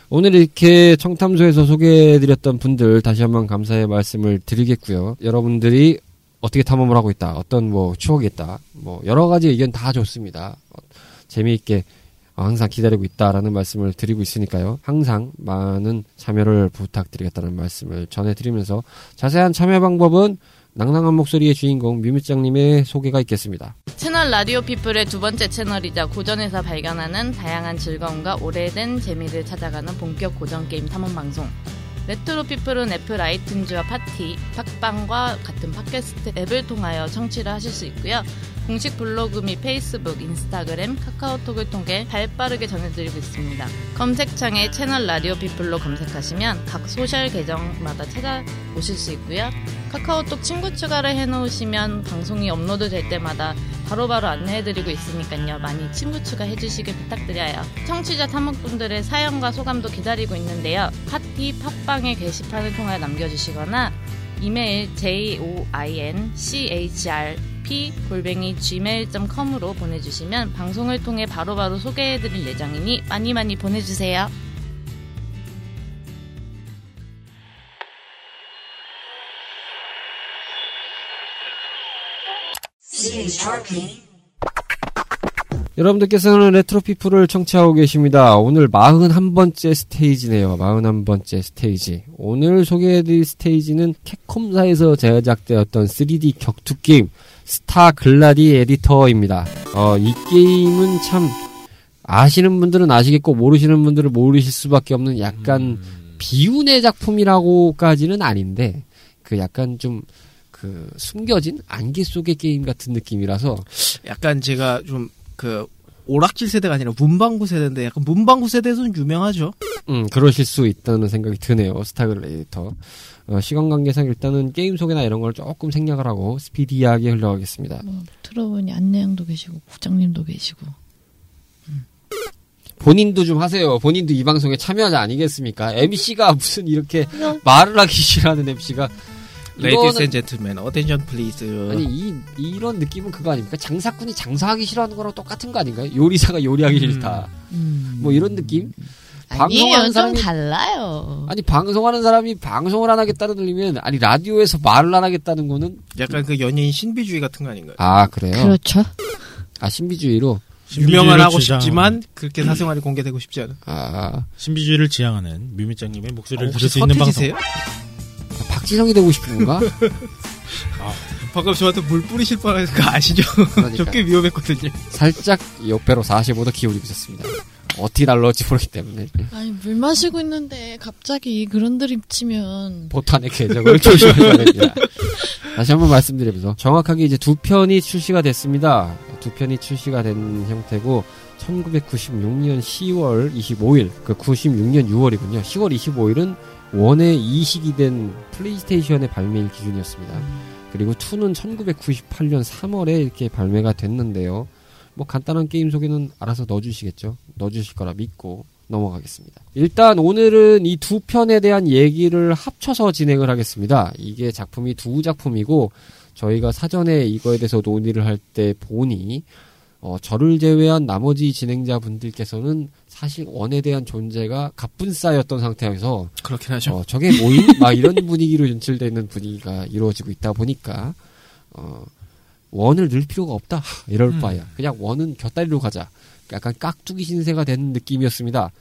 오늘 이렇게 청탐소에서 소개해드렸던 분들 다시 한번 감사의 말씀을 드리겠고요. 여러분들이 어떻게 탐험을 하고 있다, 어떤 뭐 추억이 있다, 뭐 여러 가지 의견 다 좋습니다. 어, 재미있게 어, 항상 기다리고 있다라는 말씀을 드리고 있으니까요. 항상 많은 참여를 부탁드리겠다는 말씀을 전해드리면서 자세한 참여 방법은 낭낭한 목소리의 주인공 뮤뮤짱님의 소개가 있겠습니다. 채널 라디오 피플의 두 번째 채널이자 고전에서 발견하는 다양한 즐거움과 오래된 재미를 찾아가는 본격 고전 게임 탐험 방송. 레트로 피플은 애플 아이튠즈와 팟티, 팟빵과 같은 팟캐스트 앱을 통하여 청취를 하실 수 있고요. 공식 블로그 및 페이스북, 인스타그램, 카카오톡을 통해 발빠르게 전해드리고 있습니다. 검색창에 채널 레트로 피플로 검색하시면 각 소셜 계정마다 찾아오실 수 있고요. 카카오톡 친구 추가를 해놓으시면 방송이 업로드 될 때마다 바로바로 안내해드리고 있으니까요. 많이 친구 추가해주시길 부탁드려요. 청취자 탐험분들의 사연과 소감도 기다리고 있는데요. 파티 팟빵의 게시판을 통해 남겨주시거나 이메일 joinchrp 골뱅이 gmail.com으로 보내주시면 방송을 통해 바로 바로 소개해드릴 예정이니 많이 많이 보내주세요. 여러분들께서는 레트로피플을 청취하고 계십니다. 오늘 41번째 스테이지네요. 41번째 스테이지. 오늘 소개해드릴 스테이지는 캡콤사에서 제작되었던 3D 격투 게임 스타 글래디에이터입니다. 어, 이 게임은 참 아시는 분들은 아시겠고 모르시는 분들은 모르실 수밖에 없는 약간 비운의 작품이라고까지는 아닌데 그 약간 좀그 숨겨진 안개 속의 게임 같은 느낌이라서 약간 제가 좀 그 오락실 세대가 아니라 문방구 세대인데 약간 문방구 세대에서는 유명하죠. 음, 그러실 수 있다는 생각이 드네요. 스타글래디에이터. 어, 시간 관계상 일단은 게임 소개나 이런 걸 조금 생략을 하고 스피디하게 흘러가겠습니다. 뭐 들어보니 안내양도 계시고 국장님도 계시고 본인도 좀 하세요. 본인도 이 방송에 참여자 아니겠습니까? MC가 무슨 이렇게 말을 하기 싫어하는 MC가 Ladies and gentlemen, attention please. 아니 이 이런 느낌은 그거 아닙니까? 장사꾼이 장사하기 싫어하는 거랑 똑같은 거 아닌가요? 요리사가 요리하기 음. 싫다. 음. 뭐 이런 느낌? 아니에요, 방송하는 좀 사람이 달라요. 아니 방송하는 사람이 방송을 안 하겠다는 들리면 아니 라디오에서 말을 안 하겠다는 거는 약간 그 연예인 신비주의 같은 거 아닌가요? 아 그래요? 그렇죠. 아 신비주의로 유명은 하고 주장- 싶지만 그렇게 사생활이 공개되고 싶지 않아. 아 신비주의를 지향하는 뮤미짱님의 목소리를 어, 들을 수 있는 방송. 서태지세요? 박지성이 되고 싶은 건가? 방금 저한테 물 뿌리실 뻔해서 아시죠? 그러니까. 저 꽤 위험했거든요. 살짝 옆배로 45도 기울이고 있었습니다. 어떻게 날라올지 모르기 때문에 아니 물 마시고 있는데 갑자기 그런 드립 치면 보탄의 궤적을 조심하셔야 됩니다. 다시 한번 말씀드리면서 정확하게 이제 두 편이 출시가 됐습니다. 두 편이 출시가 된 형태고 1996년 10월 25일 그 96년 6월이군요. 10월 25일은 one의 이식이 된 플레이스테이션의 발매일 기준이었습니다. 그리고 2는 1998년 3월에 이렇게 발매가 됐는데요. 뭐 간단한 게임 소개는 알아서 넣어주시겠죠. 넣어주실 거라 믿고 넘어가겠습니다. 일단 오늘은 이 두 편에 대한 얘기를 합쳐서 진행을 하겠습니다. 이게 작품이 두 작품이고 저희가 사전에 이거에 대해서 논의를 할 때 보니 어, 저를 제외한 나머지 진행자분들께서는 사실 one에 대한 존재가 갑분싸였던 상태여서 그렇긴 하죠. 어, 저게 뭐임? 막 이런 분위기로 연출되는 분위기가 이루어지고 있다 보니까 어, one을 넣을 필요가 없다. 하, 이럴 음. 바야. 그냥 one은 곁다리로 가자. 약간 깍두기 신세가 된 느낌이었습니다.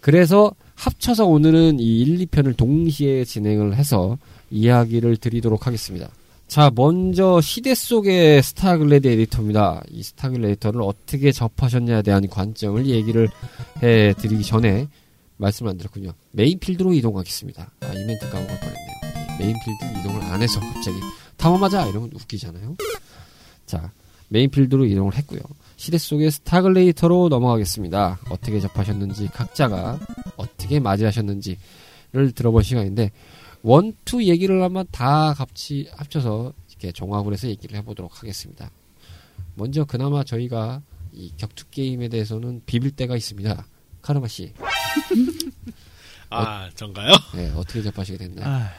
그래서 합쳐서 오늘은 이 1, 2편을 동시에 진행을 해서 이야기를 드리도록 하겠습니다. 자, 먼저 시대 속의 스타글래디에이터입니다. 이 스타글래디에이터를 어떻게 접하셨냐에 대한 관점을 얘기를 해 드리기 전에 말씀을 안 드렸군요. main field로 이동하겠습니다. 아, 이 멘트 까먹을 뻔했네요. main field 이동을 안 해서 갑자기 탐험하자 이러면 웃기잖아요. 자, main field로 이동을 했고요. 시대 속의 스타글래디에이터로 넘어가겠습니다. 어떻게 접하셨는지 각자가 어떻게 맞이하셨는지를 들어볼 시간인데 one, two 얘기를 하면 다 같이 합쳐서 이렇게 종합을 해서 얘기를 해보도록 하겠습니다. 먼저 그나마 저희가 이 격투 게임에 대해서는 비빌 데가 있습니다. 카르마 씨, 아, 전가요? 네, 어떻게 접하시게 됐나요? 아,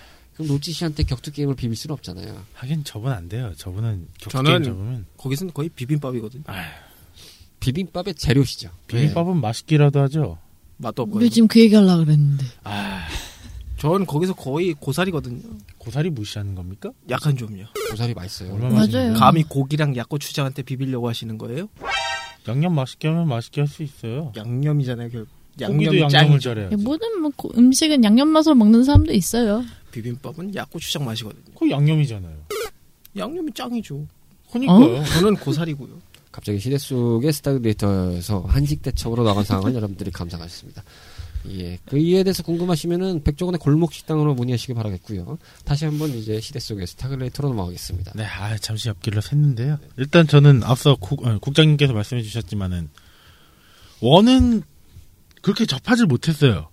그럼 노치 씨한테 격투 게임을 비빌 수는 없잖아요. 하긴 저분 안 돼요. 저분은 저는- 격투 게임 접으면 거기서는 거의 비빔밥이거든요. 비빔밥의 재료시죠. 비빔밥은 맛있기라도 하죠. 맛도 없고. 우리 지금 그 얘기 하려고 그랬는데. 아, 전 거기서 거의 고사리거든요. 고사리 무시하는 겁니까? 약간 좀요. 고사리 맛있어요. 얼마나 맞아요. 맛있는데? 감히 고기랑 약고추장한테 비비려고 하시는 거예요? 양념 맛있게 하면 맛있게 할 수 있어요. 양념이잖아요. 결 고기도 양념이 양념을. 잘해야지. 모든 뭐 고- 음식은 양념 맛으로 먹는 사람도 있어요. 비빔밥은 약고추장 맛이거든요. 그거 양념이잖아요. 양념이 짱이죠. 그러니까요. 저는 고사리고요. 갑자기 시대 속의 스타글래디에이터에서 한식 대첩으로 나간 상황을 여러분들이 감상하셨습니다. 예, 그 이에 대해서 궁금하시면은 백종원의 골목 식당으로 문의하시기 바라겠고요. 다시 한번 이제 시대 속의 스타글래디에이터로 넘어가겠습니다. 네, 아, 잠시 옆길로 샜는데요. 일단 저는 앞서 국, 어, 국장님께서 말씀해 주셨지만은 one은 그렇게 접하지 못했어요.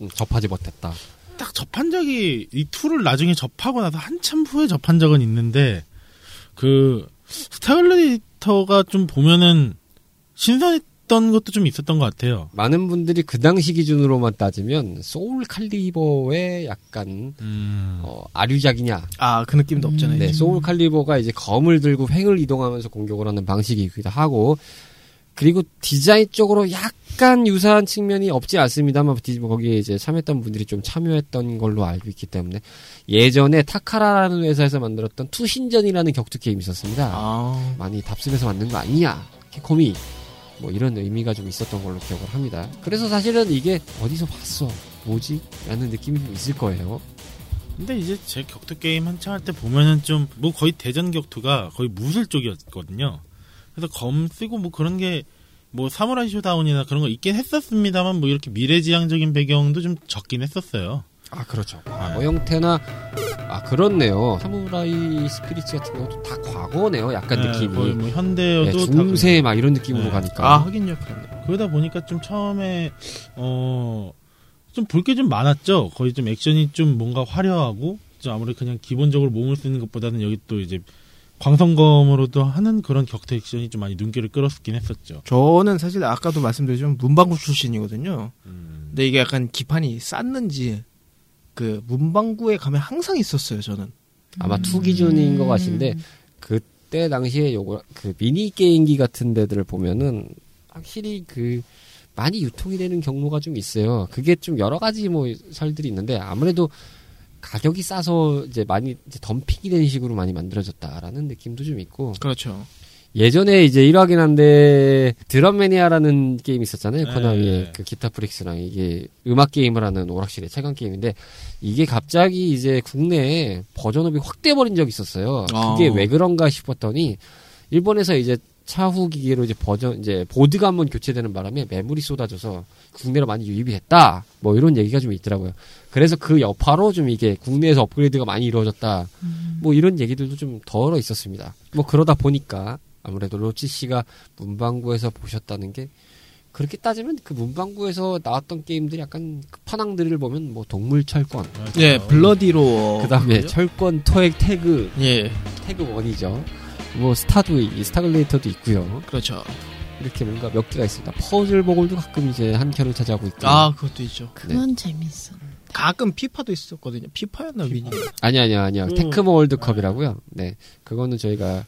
음, 접하지 못했다. 딱 접한 적이 이 two를 나중에 접하고 나서 한참 후에 접한 적은 있는데 그 스타글래디에이터가 좀 보면은 신선했던 것도 좀 있었던 것 같아요. 많은 분들이 그 당시 기준으로만 따지면 소울 칼리버의 약간 음, 어, 아류작이냐. 아, 그 느낌도 없잖아요. 네, 소울 칼리버가 이제 검을 들고 횡을 이동하면서 공격을 하는 방식이기도 하고 그리고 디자인 쪽으로 약간 유사한 측면이 없지 않습니다만 디- 거기에 이제 참여했던 분들이 좀 참여했던 걸로 알고 있기 때문에 예전에 타카라라는 회사에서 만들었던 투신전이라는 격투 게임이 있었습니다. 아, 많이 답습해서 만든 거 아니냐 캡콤이 뭐 이런 의미가 좀 있었던 걸로 기억을 합니다. 그래서 사실은 이게 어디서 봤어 뭐지? 라는 느낌이 좀 있을 거예요. 근데 이제 제 격투 게임 한창 할 때 보면은 좀 뭐 거의 대전 격투가 거의 무술 쪽이었거든요. 그래서 검 쓰고 뭐 그런 게 뭐 사무라이 쇼다운이나 그런 거 있긴 했었습니다만 뭐 이렇게 미래지향적인 배경도 좀 적긴 했었어요. 아 그렇죠. 네. 과거 형태나 아 그렇네요. 사무라이 스피릿 같은 경우도 다 과거네요. 약간 네, 느낌이 거의 뭐 네, 현대여도 다 중세 막 이런 느낌으로 네. 가니까 아, 하긴요. 그렇네. 그러다 보니까 좀 처음에 어 좀 볼 게 좀 많았죠. 거의 좀 액션이 좀 뭔가 화려하고 좀 아무래도 그냥 기본적으로 몸을 쓰는 것보다는 여기 또 이제 광선검으로도 하는 그런 격투 액션이 좀 많이 눈길을 끌었긴 했었죠. 저는 사실 아까도 말씀드렸지만 문방구 출신이거든요. 음. 근데 이게 약간 기판이 쌌는지 그 문방구에 가면 항상 있었어요. 저는. 아마 two 기준인 것 같은데 그때 당시에 요거 그 미니 게임기 같은 데들을 보면은 확실히 그 많이 유통이 되는 경로가 좀 있어요. 그게 좀 여러 가지 뭐 설들이 있는데 아무래도 가격이 싸서 이제 많이 이제 덤핑이 되는 식으로 많이 만들어졌다라는 느낌도 좀 있고 그렇죠. 예전에 이제 일화긴 한데 드럼매니아라는 게임이 있었잖아요. 네. 코나미의 그 기타 프릭스랑 이게 음악 게임을 하는 오락실의 최강 게임인데 이게 갑자기 이제 국내에 version up이 확 돼버린 적이 있었어요. 그게 아. 왜 그런가 싶었더니 일본에서 이제 차후 기기로 이제 버전 이제 보드가 한번 교체되는 바람에 매물이 쏟아져서 국내로 많이 유입이 됐다. 뭐 이런 얘기가 좀 있더라고요. 그래서 그 여파로 좀 이게 국내에서 업그레이드가 많이 이루어졌다. 뭐 이런 얘기들도 좀 더러 있었습니다. 뭐 그러다 보니까 아무래도 로치 씨가 문방구에서 보셨다는 게 그렇게 따지면 그 문방구에서 나왔던 게임들이 약간 끝판왕들을 보면 뭐 동물 철권, 예, 블러디 로어. 그 다음에 철권 토액 태그, 예, 태그 one이죠. 뭐 스타도이, 스타 글래디에이터도 있고요. 그렇죠. 이렇게 뭔가 몇 개가 있습니다. 퍼즐 보블도 가끔 이제 한 켠을 차지하고 있고. 아, 그것도 있죠. 그건 재밌어. 가끔 피파도 있었거든요. 피파였나 위닝? 아니 아니 아니요. 음. 테크모 월드컵이라고요. 네. 그거는 저희가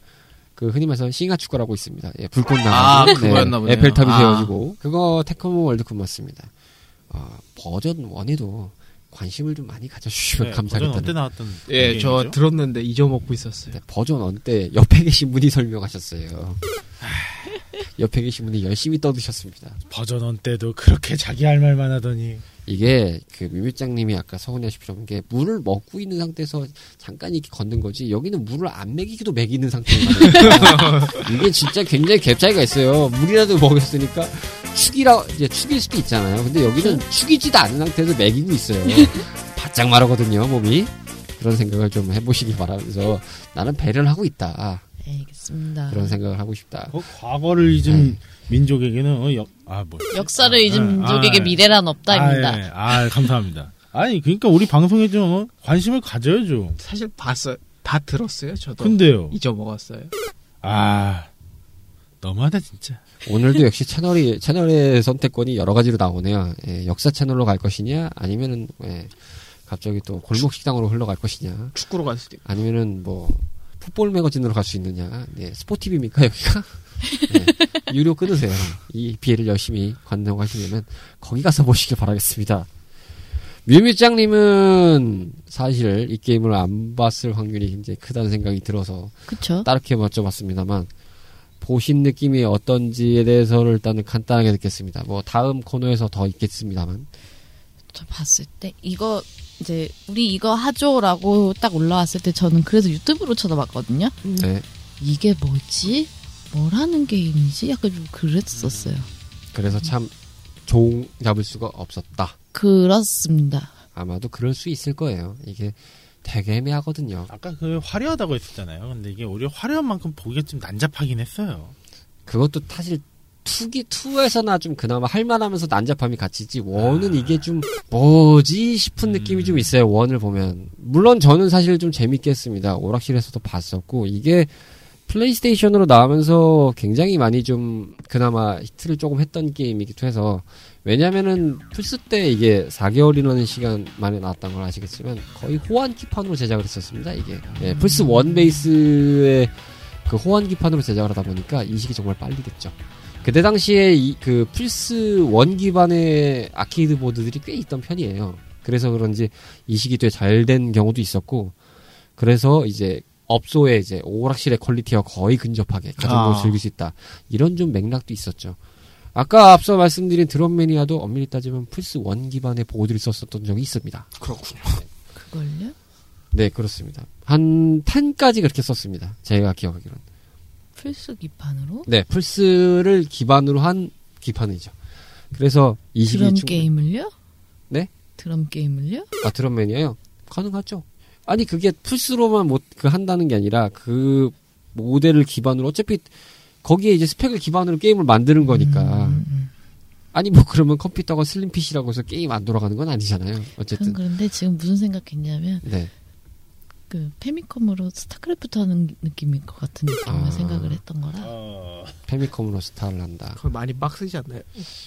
그 흔히 말해서 싱하 축구라고 있습니다. 예, 불꽃 나가고 아, 그거였나 보네요. 에펠탑이 아. 세워지고 그거 테크모 월드컵 맞습니다. 어, 버전 1에도 관심을 좀 많이 가져주시면 네, 버전 1때 감사하겠다는. 나왔던 예, 저? 들었는데 잊어먹고 있었어요. 네, 버전 1때 옆에 계신 분이 설명하셨어요. 옆에 계신 분이 열심히 떠드셨습니다. 버전 원 때도 그렇게 자기 할 말만 하더니 이게 그 뮤뮤장님이 아까 서운해하십시오. 게 물을 먹고 있는 상태에서 잠깐 이렇게 걷는 거지 여기는 물을 안 먹이기도 먹이는 상태인 거예요. 이게 진짜 굉장히 갭 차이가 있어요. 물이라도 먹였으니까 축이라 이제 축일 수도 있잖아요. 근데 여기는 축이지도 않은 상태에서 먹이고 있어요. 바짝 마르거든요 몸이. 그런 생각을 좀 해보시기 바라면서 나는 배려를 하고 있다. 알겠습니다. 그런 생각을 하고 싶다. 그 과거를 잊은 민족에게는 어, 역, 아 뭐. 역사를 잊은 아, 민족에게 아, 미래란 없다입니다. 아, 예. 아, 감사합니다. 아니 그러니까 우리 방송에 좀 관심을 가져야죠. 사실 봤어요. 다 들었어요. 저도 근데요. 잊어먹었어요. 아 너무하다 진짜. 오늘도 역시 채널이 채널의 선택권이 여러 가지로 나오네요. 예, 역사 채널로 갈 것이냐, 아니면은 예, 갑자기 또 골목 식당으로 흘러갈 것이냐, 축구로 갈 수도 있고. 아니면은 뭐 풋볼 매거진으로 갈 수 있느냐. 네, 스포티비입니까 여기가? 네, 유료 끊으세요. 이 기회를 열심히 관통하시려면 거기 가서 보시길 바라겠습니다. 뮤뮤짱님은 사실 이 게임을 안 봤을 확률이 굉장히 크다는 생각이 들어서 그쵸? 따르게 여쭤봤습니다만 보신 느낌이 어떤지에 대해서를 일단은 간단하게 듣겠습니다. 뭐 다음 코너에서 더 있겠습니다만 저 봤을 때 이거 이제 우리 이거 하죠라고 딱 올라왔을 때 저는 그래서 유튜브로 쳐다봤거든요. 네 이게 뭐지? 뭘 하는 게임이지? 약간 좀 그랬었어요. 그래서 참 종 잡을 수가 없었다. 그렇습니다. 아마도 그럴 수 있을 거예요. 이게 되게 애매하거든요. 아까 그 화려하다고 했었잖아요. 근데 이게 오히려 화려한 만큼 보기가 좀 난잡하긴 했어요. 그것도 사실 투기 투에서나 좀 그나마 할만하면서 난잡함이 같이지 원은 이게 좀 뭐지 싶은 느낌이 좀 있어요. one을 보면 물론 저는 사실 좀 재밌게 했습니다. 오락실에서도 봤었고 이게 플레이스테이션으로 나오면서 굉장히 많이 좀 그나마 히트를 조금 했던 게임이기도 해서 왜냐면은 플스 때 이게 4개월이라는 시간 만에 나왔던 걸 아시겠지만 거의 호환기판으로 제작을 했었습니다. 이게 예, 플스 1 베이스의 그 호환기판으로 제작을 하다 보니까 이식이 정말 빨리 됐죠. 그때 당시에 이, 그 플스 one 기반의 아케이드 보드들이 꽤 있던 편이에요. 그래서 그런지 이식이 꽤잘된 경우도 있었고, 그래서 이제 업소의 이제 오락실의 퀄리티와 거의 근접하게 가정으로 아. 즐길 수 있다. 이런 좀 맥락도 있었죠. 아까 앞서 말씀드린 드럼 매니아도 엄밀히 따지면 플스 one 기반의 보드를 썼었던 적이 있습니다. 그렇군요. 그걸요? 네, 그렇습니다. 한 10까지 그렇게 썼습니다. 제가 기억하기로는. 플스 기판으로? 네, 플스를 기반으로 한 기판이죠. 그래서 이 시기에 드럼 충분- 게임을요? 네? 드럼 게임을요? 아 드럼매니아요? 가능하죠. 아니 그게 플스로만 못 그 한다는 게 아니라 그 모델을 기반으로 어차피 거기에 이제 스펙을 기반으로 게임을 만드는 거니까 음, 음. 아니 뭐 그러면 컴퓨터가 slim PC라고 해서 게임 안 돌아가는 건 아니잖아요. 전 어쨌든 그런데 지금 무슨 생각했냐면 네 그 패미컴으로 스타크래프트 하는 느낌일 것 같은 느낌을 아. 생각을 했던 거라 어, 패미컴으로 스타를 한다. 그거 많이 빡세지 않나요?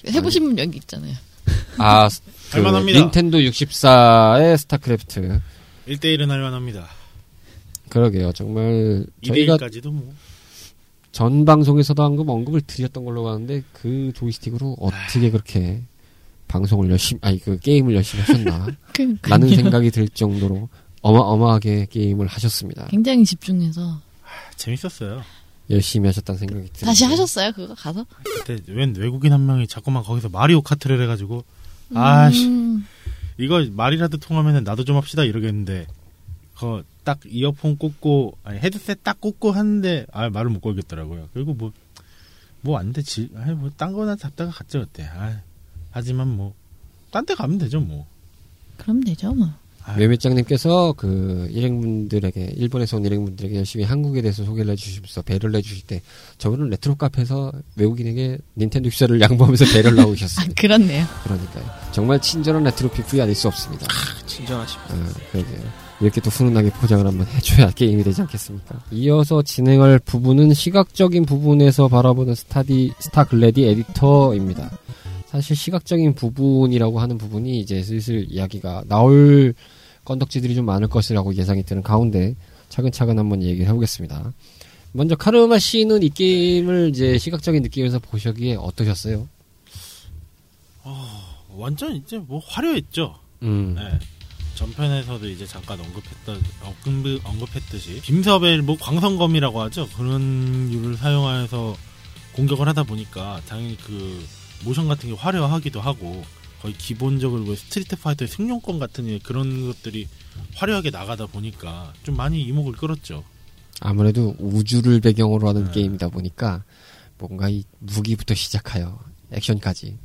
해보신 분 여기 있잖아요. 아 그. 닌텐도 64의 스타크래프트 1대1은 할만합니다. 그러게요. 정말 저희가 2대1까지도 뭐. 전 방송에서도 한 번 언급을 드렸던 걸로 아는데 그 조이스틱으로 어떻게 그렇게 방송을 열심히 아니 그 게임을 열심히 하셨나 그러니까요. 라는 생각이 들 정도로 어마어마하게 게임을 하셨습니다. 굉장히 집중해서 재밌었어요. 열심히 하셨다는 생각이 듭니다. 다시 하셨어요 그거 가서? 그때 웬 외국인 한 명이 자꾸만 거기서 마리오 카트를 해가지고 아씨 음, 이거 말이라도 통하면은 나도 좀 합시다 이러겠는데 그 딱 이어폰 꽂고 아니 헤드셋 딱 꽂고 하는데 아 말을 못 걸겠더라고요. 그리고 뭐 뭐 안 되지. 아이 뭐딴 거나 잡다가 갔죠 그때. 아 하지만 뭐 딴 데 가면 되죠 뭐. 그럼 되죠 뭐. 아, 묘매장님께서 그 일행분들에게 일본에서 온 일행분들에게 열심히 한국에 대해서 소개를 해주시면서 배려를 해주실 때 저분은 레트로 카페에서 외국인에게 닌텐도 의자를 양보하면서 배려를 하고 아. 그렇네요. 그러니까요. 정말 친절한 retro people이 아닐 수 없습니다. 친절하십니다. 아, 그러게요. 이렇게 또 훈훈하게 포장을 한번 해줘야 게임이 되지 않겠습니까? 이어서 진행할 부분은 시각적인 부분에서 바라보는 스타디, 스타 글래디에이터입니다. 사실 시각적인 부분이라고 하는 부분이 이제 슬슬 이야기가 나올 건덕지들이 좀 많을 것이라고 예상이 되는 가운데 차근차근 한번 얘기를 해보겠습니다. 먼저 카르마 씨는 이 게임을 이제 시각적인 느낌에서 보시기에 어떠셨어요? 완전 이제 뭐 화려했죠. 음, 네. 전편에서도 이제 잠깐 언급했다 언급, 언급했듯이 빔섭의 뭐 광선검이라고 하죠. 그런 류를 사용하여서 공격을 하다 보니까 당연히 그 모션 같은 게 화려하기도 하고 거의 기본적으로 왜 스트리트 파이터의 승룡권 같은 그런 것들이 화려하게 나가다 보니까 좀 많이 이목을 끌었죠. 아무래도 우주를 배경으로 하는 네. 게임이다 보니까 뭔가 이 무기부터 시작하여 액션까지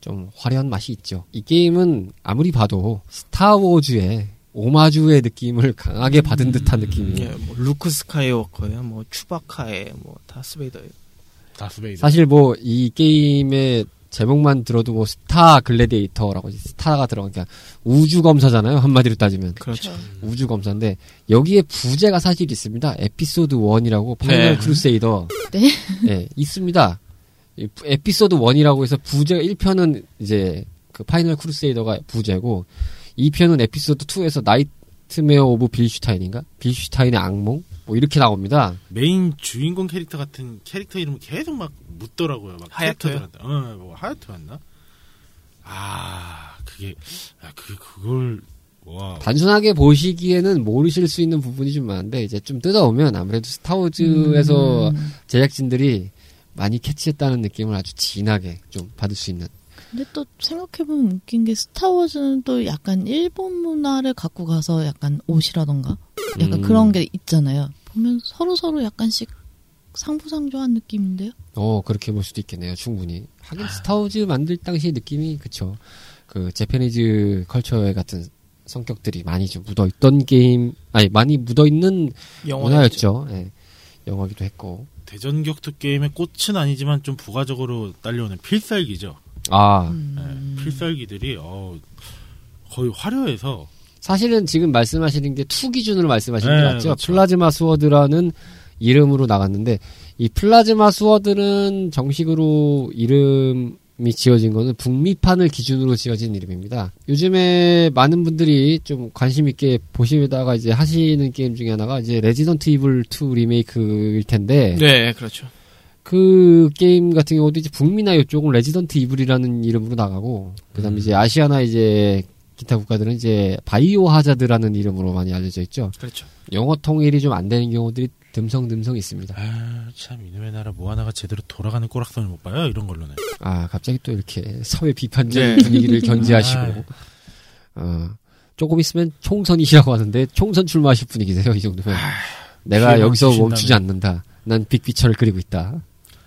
좀 화려한 맛이 있죠. 이 게임은 아무리 봐도 스타워즈의 오마주의 느낌을 강하게 받은 듯한 느낌이에요. 예, 뭐 루크 스카이워커야, 뭐 추바카에, 뭐 다스베이더. 다스베이더. 사실 뭐 이 게임의 제목만 들어도 뭐 스타 글래디에이터라고 스타가 들어가니까 우주 검사잖아요. 한마디로 따지면 그렇죠. 우주 검사인데 여기에 부제가 사실 있습니다. 에피소드 1이라고 파이널 네. 크루세이더 네? 네, 있습니다. 에피소드 1이라고 해서 부제가 1편은 이제 그 파이널 크루세이더가 부제고 2편은 에피소드 2에서 Nightmare of Bilstein인가? 빌슈타인의 악몽? 뭐 이렇게 나옵니다. 메인 주인공 캐릭터 같은 캐릭터 이름을 계속 막 묻더라고요. 막 하야토요? 어, 뭐 하야토였나? 아, 그게 아, 그 그걸 와. 단순하게 보시기에는 모르실 수 있는 부분이 좀 많은데 이제 좀 뜯어오면 아무래도 스타워즈에서 음, 제작진들이 많이 캐치했다는 느낌을 아주 진하게 좀 받을 수 있는 근데 또 생각해보면 웃긴 게 스타워즈는 또 약간 일본 문화를 갖고 가서 약간 옷이라던가 약간 음. 그런 게 있잖아요. 보면 서로 서로 약간씩 상부상조한 느낌인데요. 어 그렇게 볼 수도 있겠네요 충분히 하긴 스타워즈 만들 당시 느낌이 그쵸 그 제페니즈 컬처의 같은 성격들이 많이 좀 묻어있던 게임 아니 많이 묻어있는 문화였죠 예. 영화기도 했고 대전 격투 게임의 꽃은 아니지만 좀 부가적으로 딸려오는 필살기죠. 아 음, 네, 필살기들이 어, 거의 화려해서 사실은 지금 말씀하시는 게 two 기준으로 말씀하시는 네, 게 맞죠 그렇죠. Plasma Sword라는 이름으로 나갔는데 이 Plasma Sword는 정식으로 이름이 지어진 거는 북미판을 기준으로 지어진 이름입니다. 요즘에 많은 분들이 좀 관심 있게 보시다가 이제 하시는 게임 중에 하나가 이제 Resident Evil 2 리메이크일 텐데 네, 그렇죠. 그 게임 같은 경우도 이제 북미나 이쪽은 Resident Evil이라는 이름으로 나가고 그다음에 음. 이제 아시아나 이제 기타 국가들은 이제 Biohazard라는 이름으로 많이 알려져 있죠. 그렇죠. 영어 통일이 좀 안 되는 경우들이 듬성듬성 있습니다. 아, 참 이놈의 나라 뭐 하나가 제대로 돌아가는 꼬락선을 못 봐요. 이런 걸로는. 아, 갑자기 또 이렇게 사회 비판적인 네. 분위기를 견지하시고, 아이. 어, 조금 있으면 총선이시라고 하는데, 총선 출마하실 분위기세요, 이 정도면. 내가 피해만 여기서. 멈추지 않는다. 난 빅피처를 그리고 있다.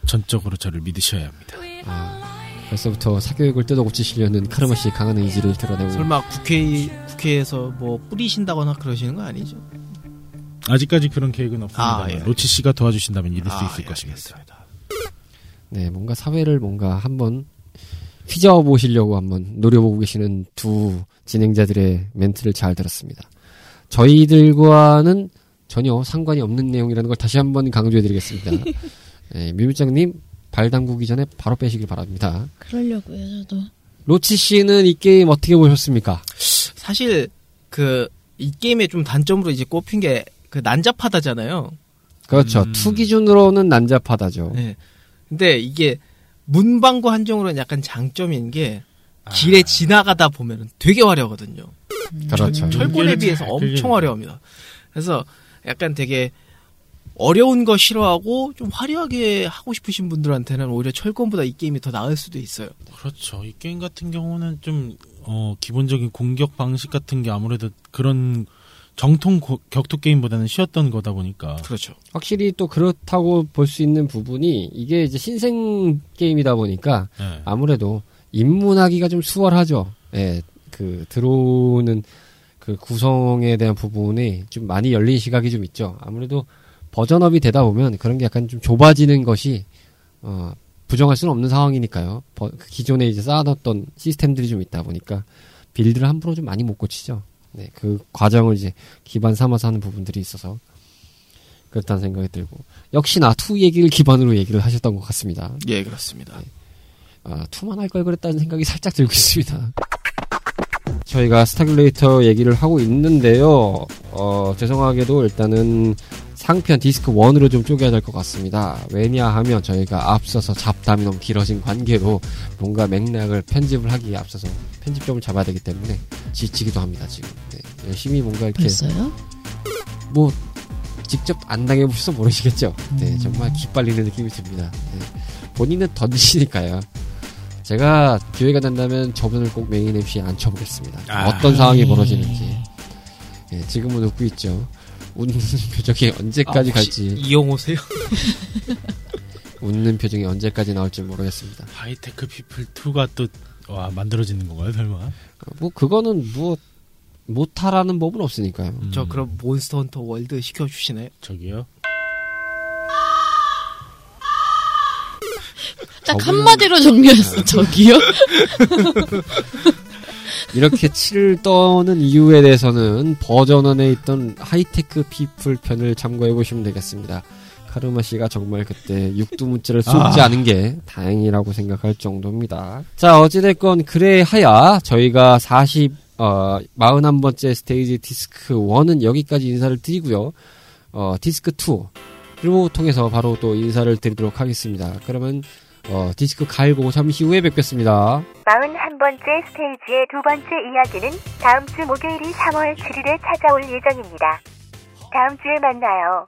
전적으로 저를 믿으셔야 합니다. 아, 벌써부터 사교육을 뜯어고치시려는 카르마 씨의 강한 의지를 드러내고. 설마 국회 국회에서 뭐 뿌리신다거나 그러시는 거 아니죠? 아직까지 그런 계획은 없습니다. 아, 예. 로치 씨가 도와주신다면 이룰 수 아, 있을 예, 것입니다. 알겠습니다. 네, 뭔가 사회를 뭔가 한번 휘저어 보시려고 한번 노려보고 계시는 두 진행자들의 멘트를 잘 들었습니다. 저희들과는 전혀 상관이 없는 내용이라는 걸 다시 한번 강조해드리겠습니다. 네, 뮤뮤장님 발 담그기 전에 바로 빼시길 바랍니다. 그러려고요, 저도. 로치 씨는 이 게임 어떻게 보셨습니까? 사실 그 이 게임의 좀 단점으로 이제 꼽힌 게 그 난잡하다잖아요. 그렇죠. 음. two 기준으로는 난잡하다죠. 네. 근데 이게 문방구 한정으로는 약간 장점인 게 길에 지나가다 보면은 되게 화려하거든요. 그렇죠. 철권에 비해서 잘 엄청. 화려합니다. 그래서 약간 되게 어려운 거 싫어하고 좀 화려하게 하고 싶으신 분들한테는 오히려 철권보다 이 게임이 더 나을 수도 있어요. 그렇죠. 이 게임 같은 경우는 좀 어, 기본적인 공격 방식 같은 게 아무래도 그런 정통 고- 격투 게임보다는 쉬웠던 거다 보니까 그렇죠. 확실히 또 그렇다고 볼 수 있는 부분이 이게 이제 신생 게임이다 보니까 네. 아무래도 입문하기가 좀 수월하죠. 예, 그 들어오는 그 구성에 대한 부분이 좀 많이 열린 시각이 좀 있죠. 아무래도 버전업이 되다 보면 그런 게 약간 좀 좁아지는 것이 어, 부정할 수는 없는 상황이니까요. 버- 그 기존에 이제 쌓아놨던 시스템들이 좀 있다 보니까 빌드를 함부로 좀 많이 못 고치죠. 네, 그 과정을 이제 기반 삼아서 하는 부분들이 있어서 그렇다는 생각이 들고 역시나 two 얘기를 기반으로 얘기를 하셨던 것 같습니다. 예, 그렇습니다. 아, two만 할 걸 그랬다는 생각이 살짝 들고 있습니다. 저희가 Star Gladiator 얘기를 하고 있는데요. 어, 죄송하게도 일단은 상편 디스크 1으로 좀 쪼개야 될 것 같습니다. 왜냐하면 저희가 앞서서 잡담이 너무 길어진 관계로 뭔가 맥락을 편집을 하기에 앞서서 편집점을 잡아야 되기 때문에 지치기도 합니다, 지금. 네, 열심히 뭔가 이렇게 벌써요? 뭐 직접 안 당해보셔서 모르시겠죠. 네, 정말 기빨리는 느낌이 듭니다. 네. 본인은 던지시니까요. 제가 기회가 된다면 저분을 꼭 메인 MC에 앉혀보겠습니다. 아. 어떤 상황이 벌어지는지. 네, 지금은 웃고 있죠. 웃는 표정이 언제까지 아, 갈지, 이용호세요? 웃는 표정이 언제까지 나올지 모르겠습니다. 하이테크 피플 2가 또 와, 만들어지는 건가요, 설마? 뭐 그거는 뭐 못하라는 법은 없으니까요. 음, 저 그럼 Monster Hunter World 시켜 주시나요? 저기요. 딱 저분은- 한마디로 정리했어, 저기요? 이렇게 치를 떠는 이유에 대해서는 버전 one에 있던 하이테크 피플 편을 참고해 보시면 되겠습니다. 카르마 씨가 정말 그때 육두문자를 쏟지 아. 않은 게 다행이라고 생각할 정도입니다. 자, 어찌됐건 그래 하야 저희가 40, 어, 41번째 스테이지 디스크 1은 여기까지 인사를 드리고요. 어, 디스크 2를 통해서 바로 또 인사를 드리도록 하겠습니다. 그러면 어, 디스크 갈고 잠시 후에 뵙겠습니다. 41번째 스테이지의 두 번째 이야기는 다음 주 목요일이 3월 7일에 찾아올 예정입니다. 다음 주에 만나요.